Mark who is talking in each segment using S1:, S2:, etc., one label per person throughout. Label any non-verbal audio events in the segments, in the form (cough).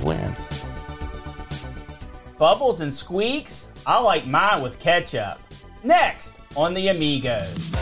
S1: wins.
S2: Bubbles and squeaks? I like mine with ketchup. Next on the Amigos.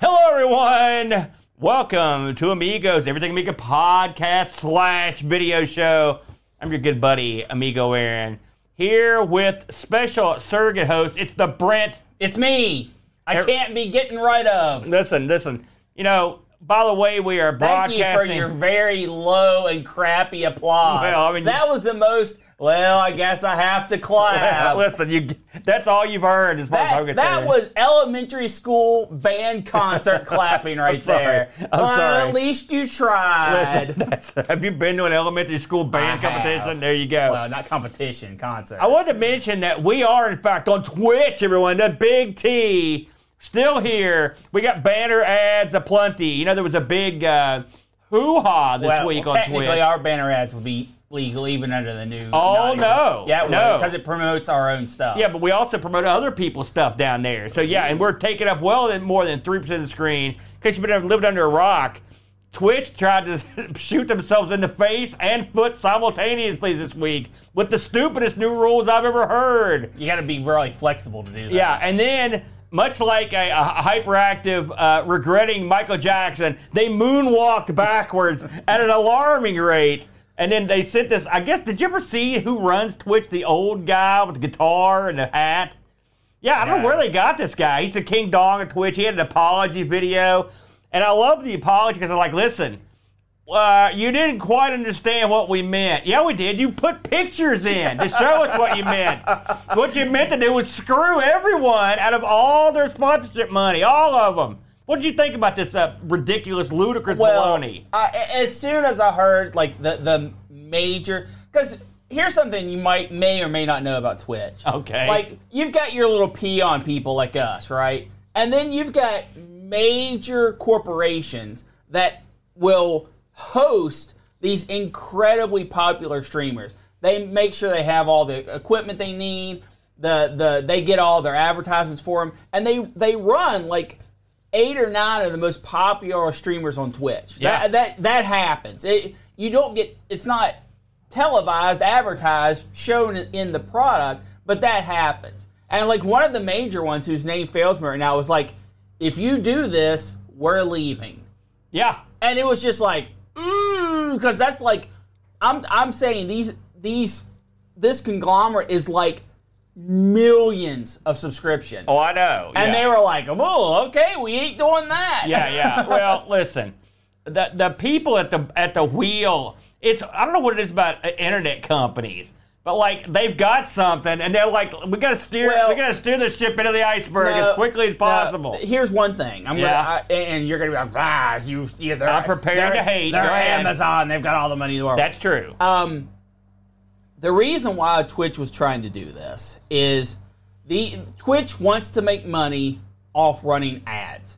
S1: Hello, everyone. Welcome to Amigos, Everything Amigo podcast slash video show. I'm your good buddy, Amiga Aaron, here with special surrogate host. It's the Brent.
S2: It's me. I
S1: Every-
S2: can't be getting rid of.
S1: Listen, listen. You know, by the way, we are
S2: Thank you for your very low and crappy applause.
S1: Well, I mean-
S2: that was the most. Well, I guess I have to clap.
S1: listen, you—that's all you've earned Is I'm
S2: That, that was elementary school band concert (laughs) clapping right
S1: sorry.
S2: there.
S1: I'm
S2: well,
S1: sorry.
S2: At least you tried.
S1: Listen, that's, have you been to an elementary school band
S2: I
S1: competition?
S2: have.
S1: There you go.
S2: Well, not competition, concert.
S1: I wanted to mention that we are, in fact, on Twitch, everyone. The Big T, still here. We got banner ads aplenty. You know, there was a big uh, hoo ha this
S2: well,
S1: week
S2: well,
S1: on
S2: technically,
S1: Twitch.
S2: our banner ads would be legal even under the new.
S1: Oh, no.
S2: Yeah,
S1: No.
S2: because it promotes our own stuff.
S1: yeah, but we also promote other people's stuff down there. So, yeah, and we're taking up well than more than 3% of the screen. In case you've been living under a rock, Twitch tried to (laughs) shoot themselves in the face and foot simultaneously this week with the stupidest new rules I've ever heard.
S2: you got to be really flexible to do that.
S1: Yeah, and then much like a, a hyperactive, uh, regretting Michael Jackson, they moonwalked backwards at an alarming rate. And then they sent this. I guess, did you ever see who runs Twitch? The old guy with the guitar and the hat? Yeah, I don't know where they got this guy. He's the King Dong of Twitch. He had an apology video. And I love the apology because I'm like, listen, uh, you didn't quite understand what we meant. Yeah, we did. You put pictures in to show us what you meant. What you meant to do was screw everyone out of all their sponsorship money, all of them. What did you think about this uh, ridiculous, ludicrous
S2: Well,
S1: baloney?
S2: I, as soon as I heard like the the major, because here's something you might may or may not know about Twitch.
S1: Okay.
S2: Like you've got your little peon people like us, right? And then you've got major corporations that will host these incredibly popular streamers. They make sure they have all the equipment they need. The the they get all their advertisements for them, and they they run like eight or nine of the most popular streamers on Twitch.
S1: Yeah.
S2: That that that happens. It, you don't get it's not televised, advertised, shown in- the product, but that happens. And like one of the major ones whose name fails me right now was like, if you do this, we're leaving.
S1: Yeah.
S2: And it was just like, mmm, because that's like, I'm I'm saying these these this conglomerate is like millions of subscriptions.
S1: Oh, I know.
S2: and
S1: yeah.
S2: they were like, oh, okay, we ain't doing that.
S1: Yeah, yeah. (laughs) Well, listen, the the people at the at the wheel. It's I don't know what it is about uh, internet companies, but like they've got something, and they're like, we got to steer,
S2: Well-
S1: we got to steer the ship into the iceberg
S2: No,
S1: as quickly as
S2: no,
S1: possible.
S2: here's one thing. I'm
S1: Yeah.
S2: gonna, I, and you're gonna be like, ah, you, yeah, they're,
S1: I'm prepared to hate.
S2: They're
S1: Go ahead.
S2: Amazon. They've got all the money in the world.
S1: That's true.
S2: um, the reason why Twitch was trying to do this is the Twitch wants to make money off running ads.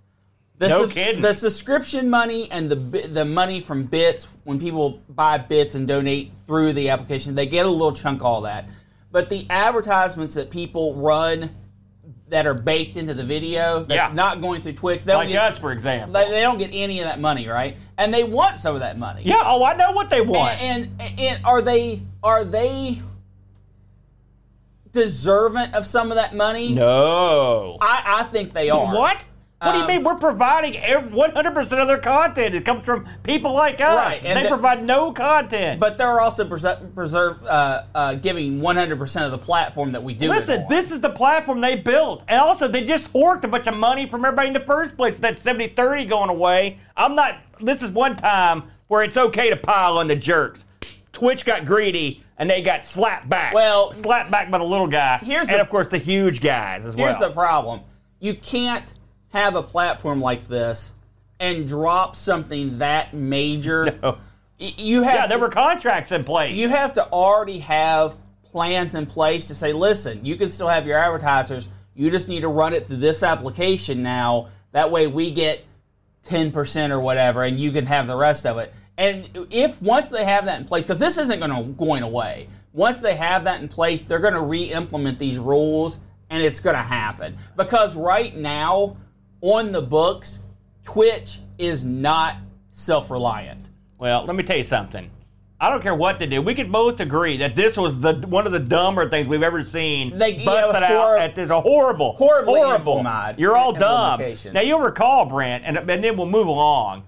S2: The
S1: No kidding.
S2: The subscription money and the the money from bits when people buy bits and donate through the application, they get a little chunk of all that. But the advertisements that people run that are baked into the video that's
S1: Yeah.
S2: not going through Twitch, they don't
S1: like
S2: get
S1: us, for example.
S2: they, they don't get any of that money, right? And they want some of that money.
S1: yeah. Oh, I know what they want.
S2: And, and and are they are they deserving of some of that money?
S1: no.
S2: I, I think they are.
S1: What? What do you
S2: Um,
S1: mean? We're providing 100% of their content. It comes from people like us.
S2: Right, and
S1: they
S2: the-
S1: provide no content.
S2: But they're also preser- preserve uh, uh, giving 100% of the platform that we do. it
S1: Listen, this is the platform they built. And also, they just forked a bunch of money from everybody in the first place. That 70 30 going away. I'm not, this is one time where it's okay to pile on the jerks. Twitch got greedy and they got slapped back.
S2: Well,
S1: slapped back by the little guy.
S2: here's
S1: and
S2: the-
S1: of course, the huge guys as
S2: Here's
S1: well.
S2: Here's the problem: you can't have a platform like this and drop something that major. (laughs)
S1: No.
S2: You have
S1: yeah, there
S2: to-
S1: were contracts in place.
S2: you have to already have plans in place to say, listen, you can still have your advertisers. You just need to run it through this application now. That way we get 10% or whatever, and you can have the rest of it. And if once they have that in place, because this isn't going to going away. Once they have that in place, they're going to re-implement these rules, and it's going to happen. Because right now, on the books, Twitch is not self-reliant.
S1: Well, let me tell you something. I don't care what they do. We could both agree that this was the one of the dumber things we've ever seen.
S2: They- yeah,
S1: busted out
S2: hor-
S1: at this a horrible, horrible.
S2: implemented-
S1: You're all dumb. Now you'll recall, Brent, and, and then we'll move along.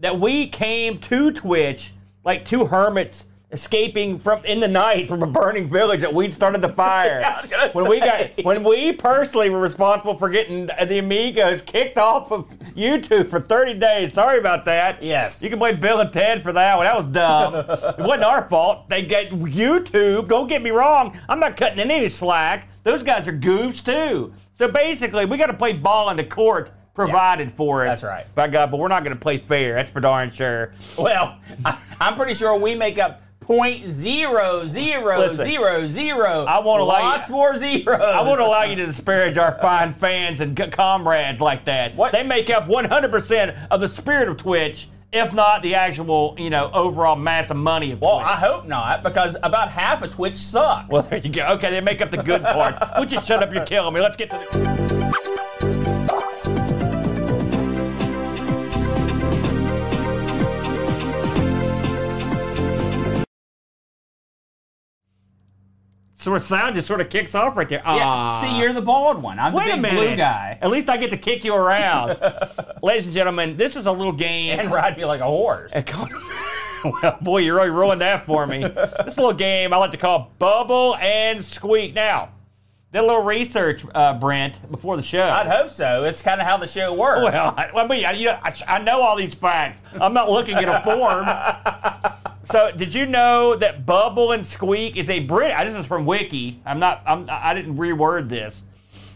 S1: That we came to Twitch like two hermits escaping from in the night from a burning village that we'd started the (laughs) fire.
S2: Gonna
S1: when we got when we personally were responsible for getting the Amigos kicked off of YouTube for 30 days. Sorry about that.
S2: Yes.
S1: You can blame Bill and Ted for that one. That was dumb. (laughs) it wasn't our fault. They get YouTube. Don't get me wrong. I'm not cutting any slack. Those guys are goofs too. So basically, we got to play ball in the court provided for us.
S2: That's right.
S1: By God, but we're not going to play fair. That's for darn sure.
S2: Well, I, (laughs) I'm pretty sure we make up point zero zero
S1: Listen,
S2: zero zero.
S1: I won't allow you-
S2: lots more zeros.
S1: I won't allow you to disparage our fine fans and comrades like that.
S2: What?
S1: They make up 100% of the spirit of Twitch, if not the actual, you know, overall mass of money of
S2: Well,
S1: Twitch.
S2: I hope not, because about half of Twitch sucks.
S1: Well, there you go. Okay, they make up the good parts. Would you shut up? You're killing me. Let's get to the. So our sound just sort of kicks off right there.
S2: yeah.
S1: Ah.
S2: See, you're the bald one. I'm
S1: Wait
S2: the big blue guy.
S1: At least I get to kick you around. (laughs) Ladies and gentlemen, this is a little game.
S2: And ride me like a horse. (laughs)
S1: well, boy, you really ruined that for me. this little game I like to call Bubble and Squeak. Now, did a little research, uh, Brent, before the show.
S2: I'd hope so. It's kind of how the show works.
S1: well, I, I mean, I, you know, I, I know all these facts. I'm not looking at a form. (laughs) So, did you know that Bubble and Squeak is a Brit? This is from Wiki. I'm not. I'm. I didn't reword this.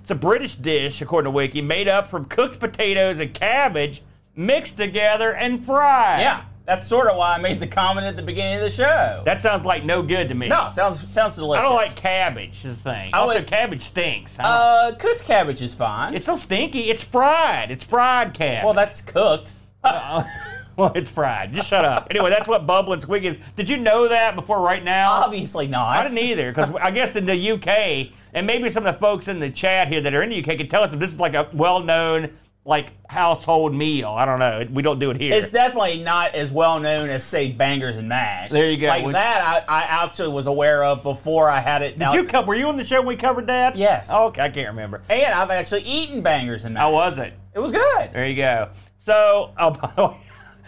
S1: It's a British dish, according to Wiki, made up from cooked potatoes and cabbage mixed together and fried.
S2: yeah, that's sort of why I made the comment at the beginning of the show.
S1: That sounds like no good to me.
S2: no, sounds sounds delicious.
S1: I don't like cabbage. Is the thing.
S2: I
S1: also, cabbage stinks.
S2: Uh, cooked cabbage is fine.
S1: it's so stinky. It's fried. It's fried cabbage.
S2: well, that's cooked.
S1: Uh, (laughs) (laughs) well, it's fried. Just shut up. Anyway, that's what bubble and squeak is. Did you know that before right now?
S2: Obviously not.
S1: I didn't either, because I guess in the UK, and maybe some of the folks in the chat here that are in the UK can tell us if this is like a well-known like household meal. I don't know. We don't do it here.
S2: It's definitely not as well known as say bangers and mash.
S1: There you go.
S2: Like
S1: Which-
S2: that, I, I actually was aware of before I had it. Now,
S1: Did you come? Were you on the show when we covered that?
S2: Yes.
S1: Oh, okay, I can't remember.
S2: and I've actually eaten bangers and mash.
S1: How was it?
S2: It was good.
S1: There you go. So, (laughs) oh,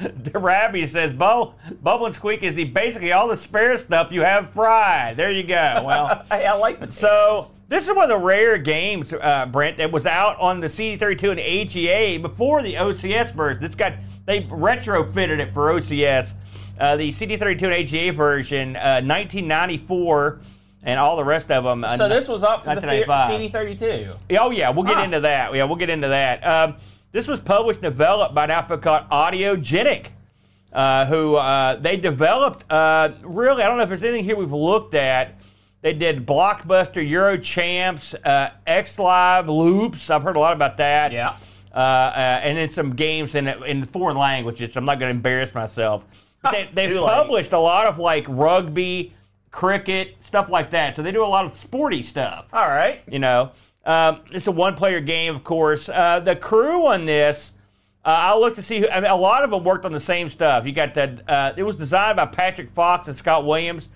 S1: (laughs) Rabbi says, Bubble, Bubble and Squeak is the basically all the spare stuff you have fried. There you go. Well, (laughs)
S2: I, I like potatoes.
S1: so this is one of the rare games, uh, Brent, that was out on the CD32 and the AGA before the OCS version. This got they retrofitted it for OCS. Uh, the CD32 and AGA version, uh, 1994, and all the rest of them. Uh,
S2: So this was up for the the
S1: 1995.
S2: CD32.
S1: Oh yeah, we'll get
S2: Ah.
S1: into that. Yeah, we'll get into that. Um, this was published and developed by an outfit called Audiogenic, uh, who uh, they developed. Uh, really, I don't know if there's anything here we've looked at. They did Blockbuster, Euro Champs, uh, X Live Loopz. I've heard a lot about that.
S2: Yeah.
S1: Uh, uh, and then some games in in foreign languages. I'm not going to embarrass myself. But they, (laughs)
S2: late.
S1: published a lot of like rugby, cricket, stuff like that. So they do a lot of sporty stuff
S2: All right.
S1: you know. Um, it's a one-player game, of course. Uh, the crew on this, uh, I'll look to see. Who, I mean, a lot of them worked on the same stuff. You got that. Uh, it was designed by Patrick Fox and Scott Williams.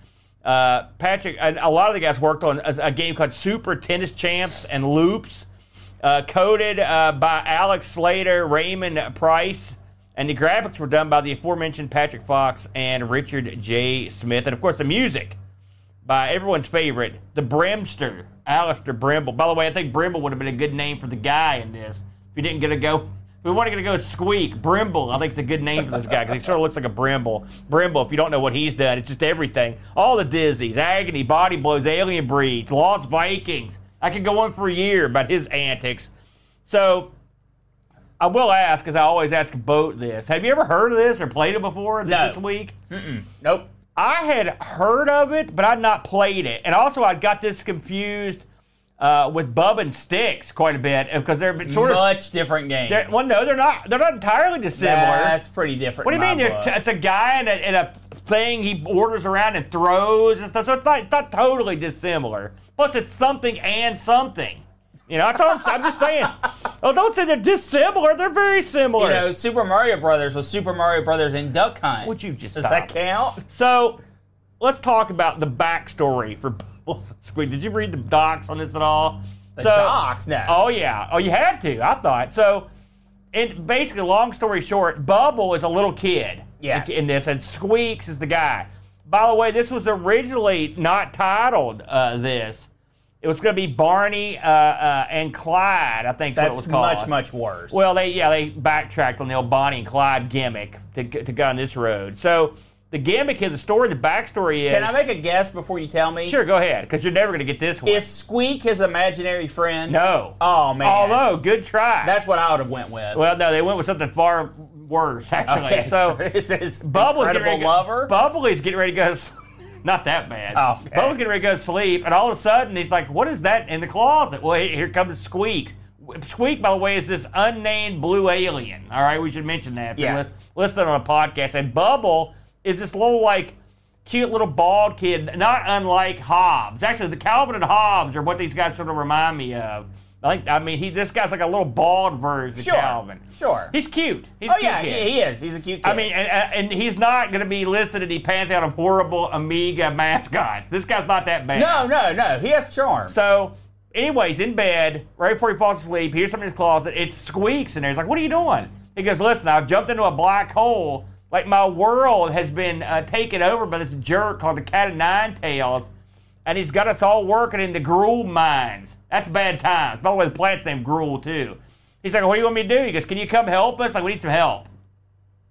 S1: Uh, Patrick, and a lot of the guys worked on a, a game called Super Tennis Champs and Loopz, uh, coded uh, by Alex Slater, Raymond Price, and the graphics were done by the aforementioned Patrick Fox and Richard J. Smith, and of course the music by everyone's favorite, the Brimster, Allister Brimble. By the way, I think Brimble would have been a good name for the guy in this. If you didn't get to go, if we wanted to go Squeak, Brimble, I think it's a good name for this guy because he sort of looks like a Brimble. Brimble, if you don't know what he's done, it's just everything. All the Dizzies, Agony, Body Blows, Alien Breeds, Lost Vikings. I could go on for a year about his antics. So, I will ask, as I always ask Boat this. Have you ever heard of this or played it before
S2: No.
S1: this week?
S2: Nope.
S1: I had heard of it, but I'd not played it. And also, I got this confused uh, with Bubba 'n' Stix quite a bit because they're sort of.
S2: Much different game.
S1: well, no, they're not. They're not entirely dissimilar.
S2: That's pretty different.
S1: What do you mean? It's it's a guy and a, in a thing he orders around and throws and stuff. So it's not, it's not totally dissimilar. Plus, it's something and something. You know, that's all I'm, I'm just saying. Oh, don't say they're dissimilar. They're very similar.
S2: You know, Super Mario Brothers was Super Mario Brothers and Duck Hunt.
S1: Would you just
S2: Does
S1: stop?
S2: that count?
S1: So, let's talk about the backstory for (laughs) Bubbles and Squeak. Did you read the docs on this at all?
S2: The
S1: so,
S2: docs? No.
S1: Oh yeah. Oh, you had to. I thought so. And basically, long story short, Bubble is a little kid.
S2: Yes.
S1: In this, and Squeaks is the guy. By the way, this was originally not titled uh, this. It was going to be Barney uh, uh, and Clyde. I think
S2: That's
S1: what it was called.
S2: much, much worse.
S1: Well, they yeah they backtracked on the old Bonnie and Clyde gimmick to to go on this road. So the gimmick of the story, the backstory is.
S2: can I make a guess before you tell me?
S1: Sure, go ahead, because you're never going to get this one.
S2: Is Squeak his imaginary friend?
S1: no.
S2: Oh man.
S1: Although good try.
S2: that's what I would have went with.
S1: well, no, they went with something far worse actually.
S2: okay.
S1: So (laughs)
S2: is his
S1: Bubbles getting ready
S2: incredible
S1: to go,
S2: lover?
S1: Bubbly's getting ready to go. Not that bad.
S2: Oh, okay.
S1: Bubbles getting ready to go to sleep, and all of a sudden he's like, "What is that in the closet?" Well, here comes Squeak. Squeak, by the way, is this unnamed blue alien. All right, we should mention that.
S2: Yes.
S1: lis- Listening on a podcast, and Bubble is this little like cute little bald kid, not unlike Hobbes. Actually, the Calvin and Hobbes are what these guys sort of remind me of. I think, I mean, he this guy's like a little bald version
S2: sure.
S1: of Calvin.
S2: Sure.
S1: He's cute. He's
S2: oh
S1: cute
S2: yeah,
S1: kid.
S2: he, he is. He's a cute kid.
S1: I mean, and, and he's not going to be listed in the pantheon of horrible Amiga mascots. This guy's not that bad.
S2: no, no, no. He has charm.
S1: So, anyways, in bed, right before he falls asleep, hears something in his closet. It squeaks in there. He's like, "What are you doing?" He goes, "Listen, I've jumped into a black hole. Like my world has been uh, taken over by this jerk called the Cat of Nine Tails, and he's got us all working in the gruel mines. That's bad times. By the way, the plant's named Gruel too." He's like, "What do you want me to do?" He goes, "Can you come help us? Like, we need some help."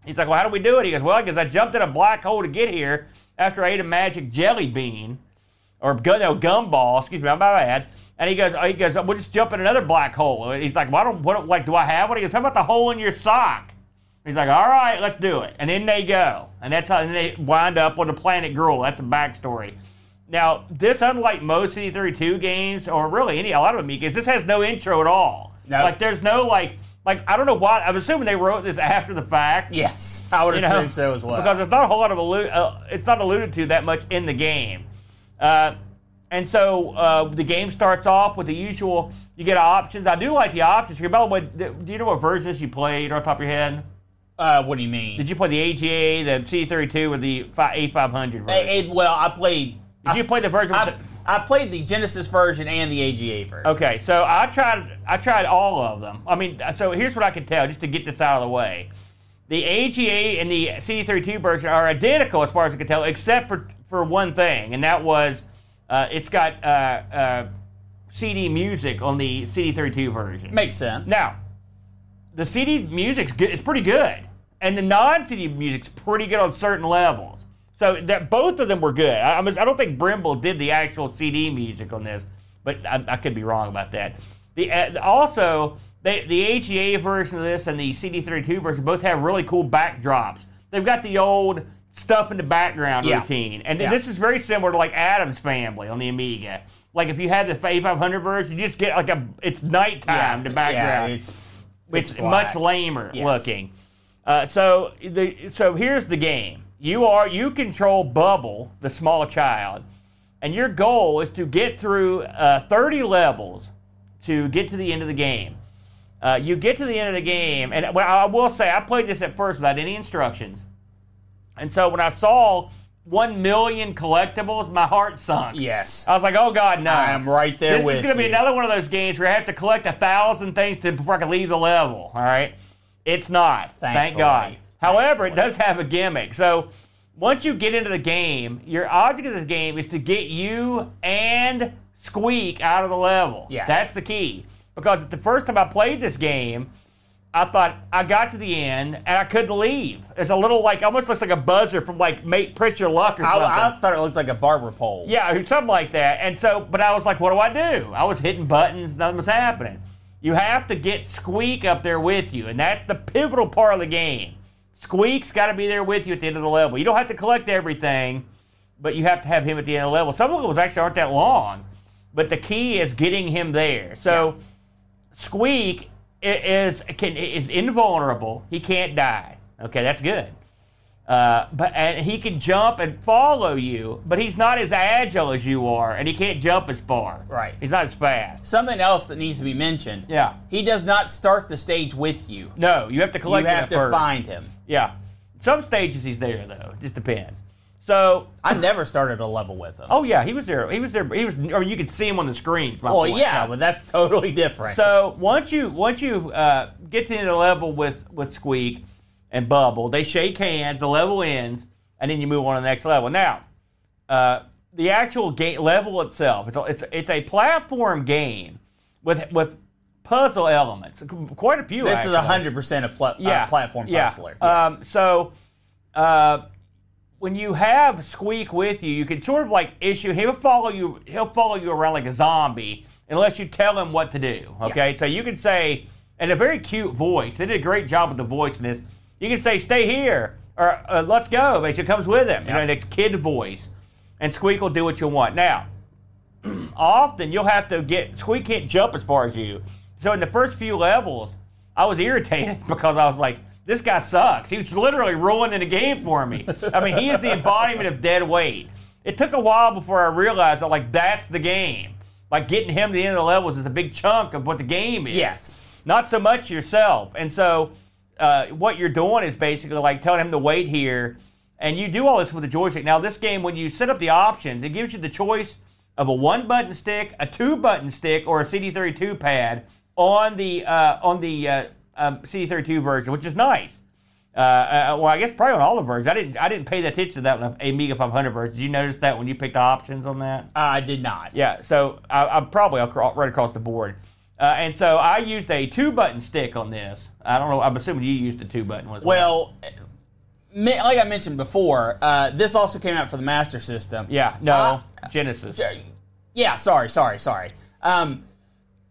S1: He's like, well, how do we do it? He goes, well, because I jumped in a black hole to get here after I ate a magic jelly bean, or gu- no, gumball. Excuse me, I'm my bad. And he goes, he goes, we'll just jump in another black hole. He's like, well, I don't, what, like, do I have one? He goes, how about the hole in your sock? He's like, all right, let's do it. And then they go, and that's how and they wind up on the planet Gruel. That's a backstory. Now, this, unlike most CD32 games, or really any a lot of Amigas, this has no intro at all.
S2: No.
S1: Like, there's no like, like I don't know why. I'm assuming they wrote this after the fact.
S2: yes, I would
S1: You know,
S2: assume so as well.
S1: Because there's not a whole lot of allude, uh, it's not alluded to that much in the game. Uh, and so uh, the game starts off with the usual. You get options. I do like the options here. By the way, do you know what versions you played off the top of your head?
S2: uh, what do you mean?
S1: Did you play the AGA, the C32, or the fi- A500 version?
S2: Eh, well, I played.
S1: Did you play the version?
S2: I,
S1: the-
S2: I played the Genesis version and the AGA version.
S1: Okay, so I tried. I tried all of them. I mean, so here's what I can tell, just to get this out of the way. The AGA and the CD32 version are identical as far as I can tell, except for for one thing, and that was uh, it's got uh, uh, CD music on the CD32 version.
S2: Makes sense.
S1: Now, the CD music's good. It's pretty good, and the non-CD music's pretty good on certain levels. So that both of them were good. I, I, mean, I don't think Brimble did the actual CD music on this, but I, I could be wrong about that. The uh, also they, the AGA version of this and the CD32 version both have really cool backdrops. They've got the old stuff in the background
S2: Yeah.
S1: routine, and
S2: Yeah.
S1: this is very similar to like Addams Family on the Amiga. Like if you had the A500 version, you just get like a it's nighttime. the background
S2: Yeah, it's,
S1: it's,
S2: black.
S1: much lamer
S2: Yes.
S1: looking. Uh, so the so here's the game. You are you control Bubble, the small child, and your goal is to get through uh, 30 levels to get to the end of the game. Uh, you get to the end of the game, and well, I will say I played this at first without any instructions, and so when I saw one million collectibles, my heart sunk.
S2: Yes.
S1: I was like, oh god, no!
S2: I am right there
S1: This
S2: with
S1: is going to be another one of those games where I have to collect a thousand things to, before I can leave the level. All right, it's not. Thank God. However, it does have a gimmick. So once you get into the game, your object of the game is to get you and Squeak out of the level.
S2: Yes.
S1: That's the key. Because the first time I played this game, I thought I got to the end and I couldn't leave. It's a little like almost looks like a buzzer from like Mate Press Your Luck or something.
S2: I, I thought it looked like a barber pole.
S1: Yeah, something like that. And so, but I was like, what do I do? I was hitting buttons, nothing was happening. You have to get Squeak up there with you, and that's the pivotal part of the game. Squeak's got to be there with you at the end of the level. You don't have to collect everything, but you have to have him at the end of the level. Some of those actually aren't that long. but the key is getting him there. So Squeak is can is invulnerable. He can't die. Okay, that's good. Uh, but and he can jump and follow you, but he's not as agile as you are, and he can't jump as far.
S2: Right.
S1: He's not as fast.
S2: Something else that needs to be mentioned.
S1: Yeah.
S2: He does not start the stage with you.
S1: No, you have to collect him
S2: have to
S1: first.
S2: find him.
S1: Yeah. Some stages he's there though. It just depends. So
S2: I never started a level with him.
S1: Oh yeah, he was there. He was there. He was, or you could see him on the screens.
S2: well,
S1: point.
S2: yeah, but that's totally different.
S1: So once you once you uh, get to the level with with Squeak and Bubble, they shake hands. The level ends, and then you move on to the next level. Now, uh, the actual game level itself, it's a, it's it's a platform game with with puzzle elements. Quite a few.
S2: this is
S1: actually.
S2: hundred percent a pl-
S1: yeah,
S2: uh, platform
S1: yeah.
S2: puzzler. Yes.
S1: Um, so uh, when you have Squeak with you, you can sort of like issue. He'll follow you. He'll follow you around like a zombie unless you tell him what to do. Okay, so you can say in a very cute voice. They did a great job with the voice in this. You can say, "Stay here," or uh, "Let's go." but it comes with him. You know, in a kid voice, and Squeak will do what you want. Now, (clears throat) often you'll have to get Squeak can't jump as far as you. So in the first few levels, I was irritated (laughs) because I was like, this guy sucks. He was literally ruining the game for me. I mean, he is the embodiment of dead weight. It took a while before I realized that like that's the game. Like getting him to the end of the levels is a big chunk of what the game is.
S2: yes.
S1: Not so much yourself. And so uh, what you're doing is basically like telling him to wait here. And you do all this with the joystick. Now, this game, when you set up the options, it gives you the choice of a one button stick, a two button stick, or a CD32 pad on the uh, on the uh, um, CD32 version, which is nice. Uh, uh, well, I guess probably on all the versions. I didn't I didn't pay that attention to that on the Amiga 500 version. Did you notice that when you picked the options on that?
S2: Uh, I did not.
S1: Yeah, so I, I'm probably right across the board. Uh, and so I used a two button stick on this. I don't know. I'm assuming you used the two button one well.
S2: Well, like I mentioned before, uh, this also came out for the Master System.
S1: Yeah, no,
S2: Uh,
S1: Genesis.
S2: Yeah, sorry, sorry, sorry. Um,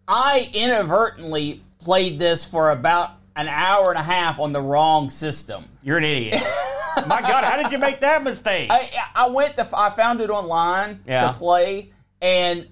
S2: I inadvertently played this for about an hour and a half on the wrong system.
S1: You're an idiot. (laughs) My God, how did you make that mistake?
S2: I, I went to, I found it online
S1: Yeah.
S2: to play, and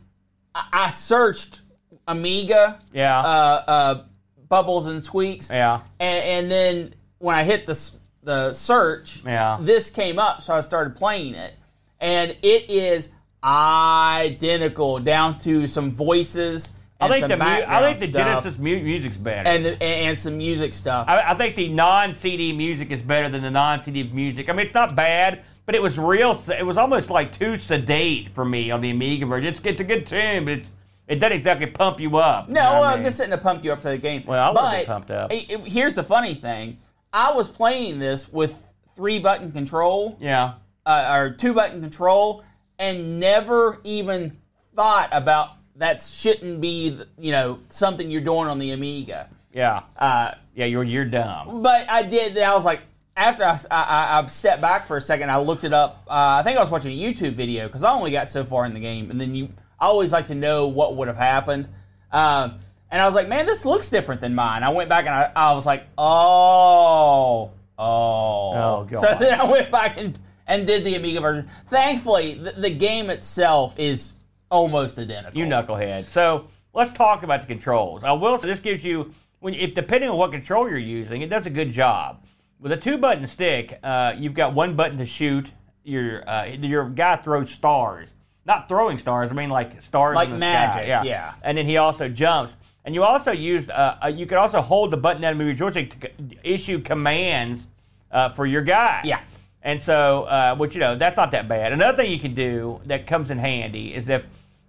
S2: I searched Amiga,
S1: yeah,
S2: uh, uh, Bubbles and Squeaks,
S1: yeah,
S2: and, and then when I hit the the search,
S1: Yeah.
S2: this came up, so I started playing it, and it is identical down to some voices
S1: I
S2: and
S1: think
S2: some
S1: the mu- I think the
S2: stuff
S1: Genesis mu- music's better.
S2: and the, and some music stuff.
S1: I, I think the non-CD music is better than the non-CD music. I mean, it's not bad, but it was real. It was almost like too sedate for me on the Amiga version. It's, it's a good tune, but it's it doesn't exactly pump you up. you
S2: no,
S1: know what I
S2: well,
S1: mean?
S2: this isn't to pump you up to the game.
S1: Well, I wouldn't pumped up.
S2: it- it- here's the funny thing: I was playing this with three button control.
S1: yeah.
S2: uh, or two button control and never even thought about that shouldn't be you know something you're doing on the Amiga.
S1: Yeah,
S2: Uh,
S1: yeah, you're you're dumb.
S2: but I did. I was like, after I, I, I stepped back for a second, I looked it up. Uh, I think I was watching a YouTube video because I only got so far in the game, and then you I always like to know what would have happened. Um, and I was like, man, this looks different than mine. I went back and I, I was like, oh, oh,
S1: Oh, God.
S2: So (laughs) then I went back and and did the Amiga version. Thankfully, the, the game itself is almost identical.
S1: You knucklehead. So let's talk about the controls. I will say this gives you when if depending on what control you're using, it does a good job. With a two button stick, uh, you've got one button to shoot. Your uh, your guy throws stars, not throwing stars. I mean like stars
S2: Like
S1: in the
S2: magic,
S1: sky.
S2: yeah.
S1: And then he also jumps. And you also used uh, uh, you could also hold the button down and move your joystick to c- issue commands uh, for your guy.
S2: Yeah.
S1: And so, uh, which you know, that's not that bad. Another thing you can do that comes in handy is if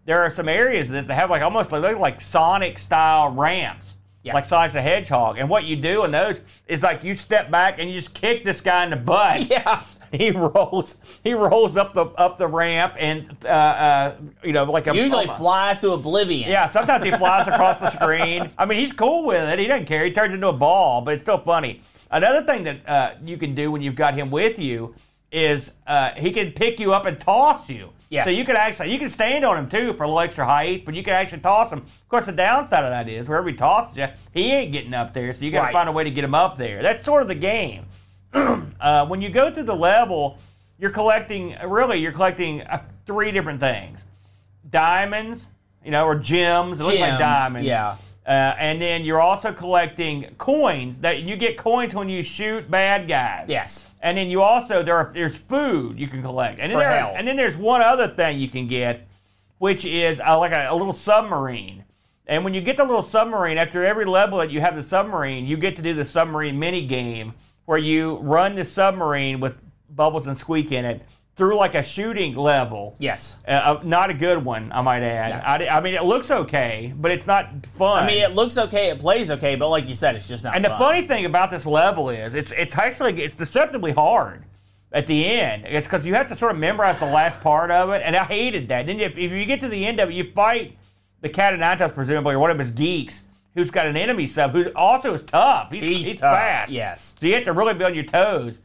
S1: there are some areas of this that have like almost like, look like Sonic style ramps,
S2: Yeah.
S1: like Sonic the Hedgehog. And what you do in those is like you step back and you just kick this guy in the butt. (laughs)
S2: Yeah. (laughs)
S1: He rolls. He rolls up the up the ramp and uh, uh, you know like a
S2: Usually flies to oblivion.
S1: yeah, sometimes he flies across the screen. (laughs) I mean, he's cool with it. He doesn't care. He turns into a ball, but it's still funny. Another thing that uh, you can do when you've got him with you is uh, he can pick you up and toss you.
S2: Yes.
S1: So you can actually you can stand on him too for a little extra height, but you can actually toss him. Of course, the downside of that is wherever he tosses you, he ain't getting up there. So you got to
S2: Right.
S1: find a way to get him up there. That's sort of the game. (clears throat) uh, when you go through the level, you're collecting really you're collecting uh, three different things: diamonds, you know, or gems. It looks like diamonds.
S2: yeah.
S1: Uh, and then you're also collecting coins that you get coins when you shoot bad guys.
S2: Yes.
S1: And then you also there are, there's food you can collect. And then
S2: For
S1: there,
S2: health.
S1: and then there's one other thing you can get, which is uh, like a, a little submarine. And when you get the little submarine, after every level that you have the submarine, you get to do the submarine mini game where you run the submarine with Bubbles and Squeak in it through like a shooting level.
S2: Yes.
S1: Uh, uh, not a good one, I might add.
S2: No.
S1: I, I mean, it looks okay, but it's not fun.
S2: I mean, it looks okay, it plays okay, but like you said, it's just not
S1: And the funny thing about this level is, it's it's actually it's deceptively hard at the end. It's because you have to sort of memorize the last part of it, and I hated that. Then if, if you get to the end of it, you fight the Catanatos presumably or one of his geeks who's got an enemy sub who also is tough. He's,
S2: He's
S1: he's
S2: tough,
S1: fast.
S2: yes.
S1: So you have to really be on your toes.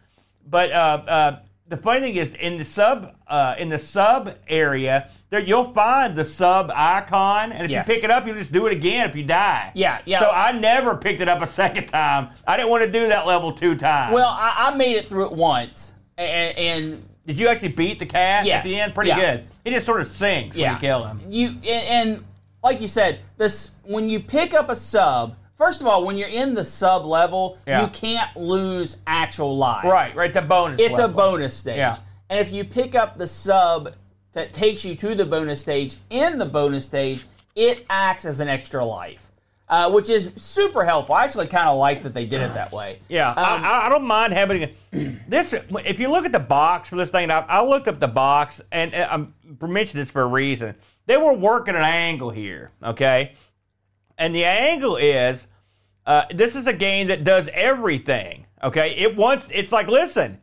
S1: But uh, uh, the funny thing is, in the sub uh, in the sub area, there you'll find the sub icon, and if
S2: Yes.
S1: you pick it up, you just do it again if you die.
S2: Yeah, yeah.
S1: So I never picked it up a second time. I didn't want to do that level two times.
S2: Well, I, I made it through it once, and, and
S1: did you actually beat the cat
S2: Yes.
S1: at the end? Pretty
S2: Yeah.
S1: good. He just sort of sinks when
S2: yeah,
S1: you kill him.
S2: You and like you said, this when you pick up a sub. First of all, when you're in the sub level,
S1: Yeah.
S2: you can't lose actual lives.
S1: Right, right. It's a bonus.
S2: It's a bonus stage.
S1: Yeah.
S2: And if you pick up the sub that takes you to the bonus stage in the bonus stage, it acts as an extra life, uh, which is super helpful. I actually kind of like that they did it that way.
S1: Yeah,
S2: Um,
S1: I, I don't mind having a, (clears throat) this. If you look at the box for this thing, I, I looked up the box, and uh, I'm mentioning this for a reason. They were working an angle here, okay, and the angle is uh, this is a game that does everything. Okay, it wants. It's like listen,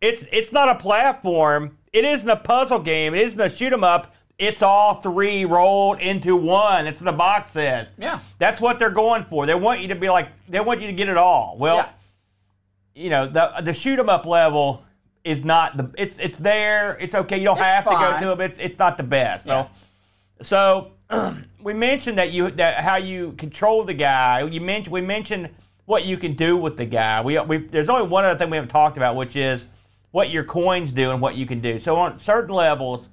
S1: it's it's not a platform. It isn't a puzzle game. It isn't a shoot 'em up. It's all three rolled into one. That's what the box says.
S2: Yeah.
S1: That's what they're going for. They want you to be like. They want you to get it all. Well
S2: Yeah.
S1: you know the the shoot 'em up level is not the it's it's there it's okay you don't
S2: It's
S1: have to go to it but it's it's not the best so so (clears throat) we mentioned that you that how you control the guy. You mentioned we mentioned what you can do with the guy. We, we there's only one other thing we haven't talked about which is what your coins do and what you can do. So on certain levels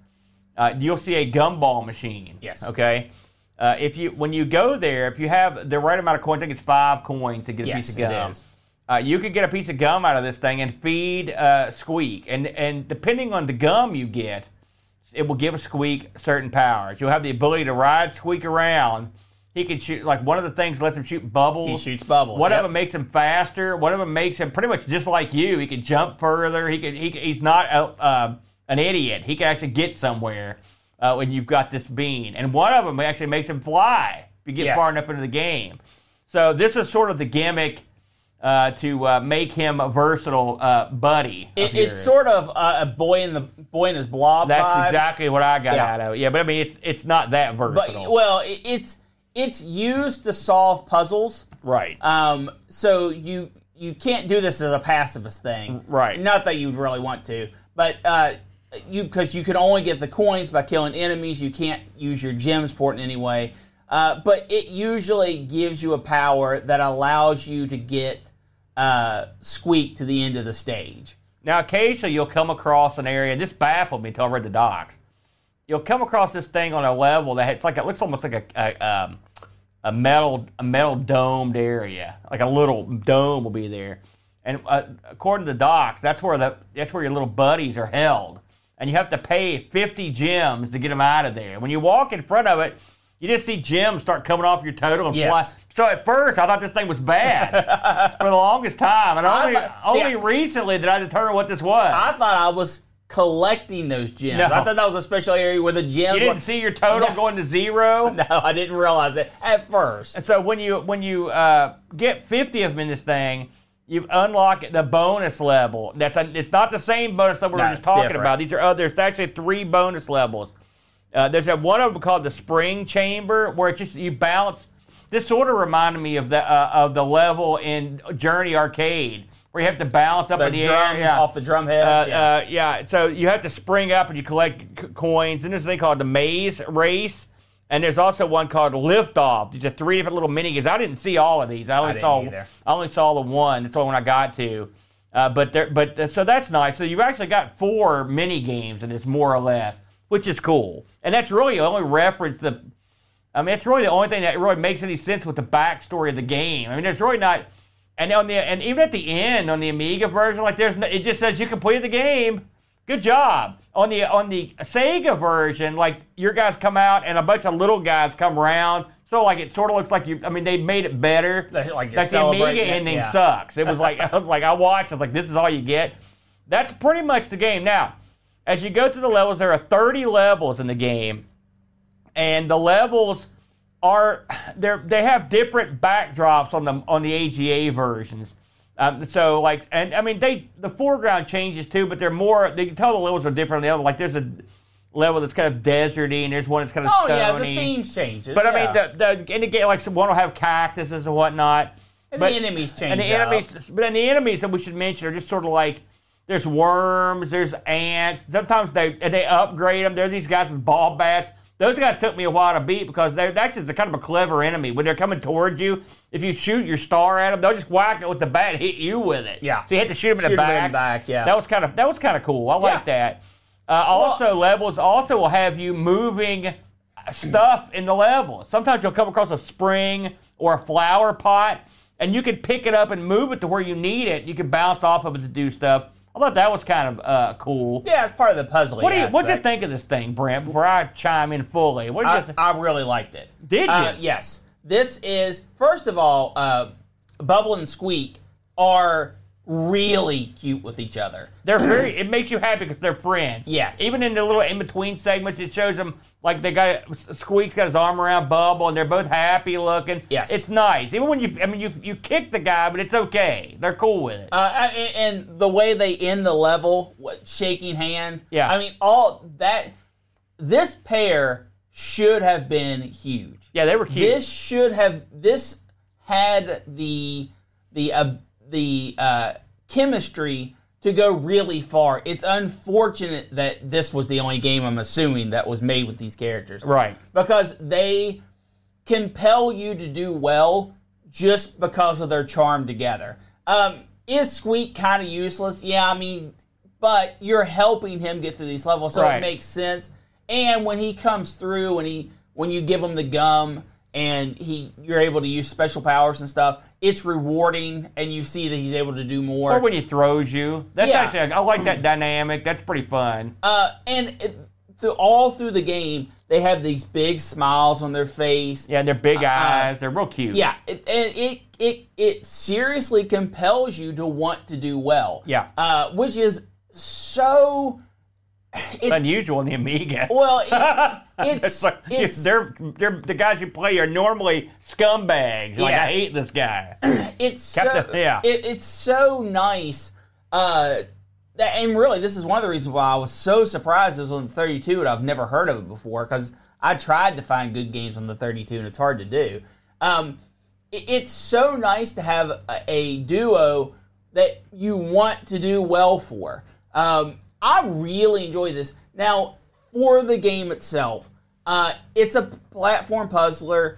S1: uh, you'll see a gumball machine
S2: Yes.
S1: okay? Uh, if you when you go there if you have the right amount of coins I think it's five coins to get a
S2: Yes,
S1: piece of gum.
S2: is.
S1: uh, you could get a piece of gum out of this thing and feed uh, Squeak, and and depending on the gum you get, it will give Squeak certain powers. You'll have the ability to ride Squeak around. He can shoot like one of the things lets him shoot bubbles.
S2: He shoots bubbles,
S1: One
S2: yep.
S1: of them makes him faster. One of them makes him pretty much just like you. He can jump further. He can. He, can- he's not a, uh, an idiot. He can actually get somewhere uh, when you've got this bean. And one of them actually makes him fly. If you get
S2: Yes.
S1: far enough into the game. So this is sort of the gimmick uh, to uh, make him a versatile uh, buddy.
S2: It, it's sort of uh, a boy in the boy in his blob.
S1: That's
S2: vibes.
S1: exactly what I got
S2: Yeah.
S1: out of it. Yeah, but I mean, it's it's not that
S2: But
S1: versatile.
S2: well, it, it's it's used to solve puzzles.
S1: right.
S2: Um, so you you can't do this as a pacifist thing,
S1: Right.
S2: Not that you'd really want to, but uh, you because you can only get the coins by killing enemies. You can't use your gems for it in any way. Uh, but it usually gives you a power that allows you to get uh, Squeak to the end of the stage.
S1: Now, occasionally you'll come across an area, and this baffled me until I read the docs. You'll come across this thing on a level that it's like it looks almost like a a, um, a metal a metal domed area, like a little dome will be there. And uh, according to the docs, that's where the that's where your little buddies are held, and you have to pay 50 gems to get them out of there. When you walk in front of it, you just see gems start coming off your total and
S2: Yes.
S1: fly. So at first, I thought this thing was bad (laughs) for the longest time, and only
S2: thought- see,
S1: only
S2: I-
S1: recently did I determine what this was.
S2: I thought I was collecting those gems.
S1: No.
S2: I thought that was a special area where the gems.
S1: you didn't
S2: were-
S1: see your total
S2: No.
S1: going to zero. (laughs)
S2: No, I didn't realize it at first.
S1: And so when you when you uh, get 50 of them in this thing, you unlock the bonus level. That's a, it's not the same bonus level
S2: No,
S1: were just talking
S2: different.
S1: about. These are others. There's actually three bonus levels. Uh, there's a, one of them called the spring chamber where it just you bounce. This sort of reminded me of the uh, of the level in Journey Arcade where you have to bounce up
S2: The
S1: in the
S2: drum
S1: air. Yeah.
S2: off the drum head.
S1: Uh,
S2: yeah.
S1: uh, yeah, so you have to spring up and you collect c- coins. And there's a thing called the maze race, and there's also one called lift off. These are three different little mini games. I didn't see all of these. I only
S2: didn't
S1: saw
S2: either.
S1: I only saw the one. That's the one I got to. Uh, but there, but uh, so that's nice. So you've actually got four mini games in this, more or less, which is cool. And that's really the only reference the I mean, it's really the only thing that really makes any sense with the backstory of the game. I mean, there's really not. And on the and even at the end on the Amiga version, like there's no, it just says you completed the game. Good job. On the on the Sega version, like your guys come out and a bunch of little guys come around. So like it sort of looks like you. I mean, they made it better.
S2: Like
S1: like the Amiga ending
S2: yeah.
S1: sucks. It was like (laughs) I was like I watched. I was like, this is all you get. That's pretty much the game. Now, as you go through the levels, there are 30 levels in the game, and the levels are they they have different backdrops on the on the AGA versions. Um, so like, and I mean, they the foreground changes too, but they're more. They can tell the levels are different on the other. Like, there's a level that's kind of deserty, and there's one that's kind of
S2: Oh
S1: stony.
S2: yeah, the theme changes.
S1: But I
S2: yeah.
S1: mean, the the in the game, like some one will have cactuses and whatnot.
S2: And
S1: but,
S2: the enemies change.
S1: and the
S2: up.
S1: enemies, but then the enemies that we should mention are just sort of like there's worms, there's ants. Sometimes they and they upgrade them. There's these guys with ball bats. Those guys took me a while to beat because they're that's just a kind of a clever enemy. When they're coming towards you, if you shoot your star at them, they'll just whack it with the bat and hit you with it.
S2: Yeah.
S1: So you had to shoot them in
S2: Shoot
S1: the
S2: 'em in the back, yeah.
S1: That was kind of that was kind of cool. I like
S2: Yeah.
S1: that. Uh, also, levels also will have you moving stuff in the level. Sometimes you'll come across a spring or a flower pot, and you can pick it up and move it to where you need it. You can bounce off of it to do stuff. I thought that was kind of uh, cool.
S2: yeah, it's part of the puzzle.
S1: What do you What'd you think of this thing, Brent? Before I chime in fully, what did you
S2: I,
S1: think?
S2: I really liked it.
S1: Did
S2: Uh,
S1: you?
S2: yes. This is first of all, uh, Bubble and Squeak are really cute with each other.
S1: They're very. It makes you happy because they're friends.
S2: Yes.
S1: Even in the little in between segments, it shows them like they got Squeak's got his arm around Bubble, and they're both happy looking.
S2: Yes.
S1: It's nice. Even when you, I mean, you you kick the guy, but it's okay. They're cool with it.
S2: Uh, and, and the way they end the level, shaking hands.
S1: Yeah.
S2: I mean, all that. This pair should have been huge.
S1: yeah, they were cute.
S2: This should have. This had the the uh, the uh, chemistry to go really far. It's unfortunate that this was the only game I'm assuming that was made with these characters.
S1: right.
S2: because they compel you to do well just because of their charm together. Um, is Squeak kind of useless? Yeah, I mean, but you're helping him get through these levels, so
S1: Right.
S2: it makes sense. And when he comes through, when he when you give him the gum and he you're able to use special powers and stuff, it's rewarding, and you see that he's able to do more.
S1: Or when he throws you. That's
S2: Yeah.
S1: actually I like that dynamic. That's pretty fun.
S2: Uh, and it, through, all through the game, they have these big smiles on their face.
S1: Yeah, they're big eyes. They're real cute.
S2: Uh, Yeah, it, and it it it seriously compels you to want to do well.
S1: Yeah.
S2: uh, which is so. It's
S1: Unusual in the Amiga.
S2: well, it, (laughs) it's
S1: It's like,
S2: it's
S1: they're, they're the guys you play are normally scumbags. Like I hate this guy. (clears throat)
S2: it's so
S1: yeah.
S2: it, it's so nice. Uh, that, and really, this is one of the reasons why I was so surprised it was on the 32, and I've never heard of it before because I tried to find good games on the 32, and it's hard to do. Um, it- it's so nice to have a, a duo that you want to do well for. Um, I really enjoy this. Now, for the game itself, uh, it's a platform puzzler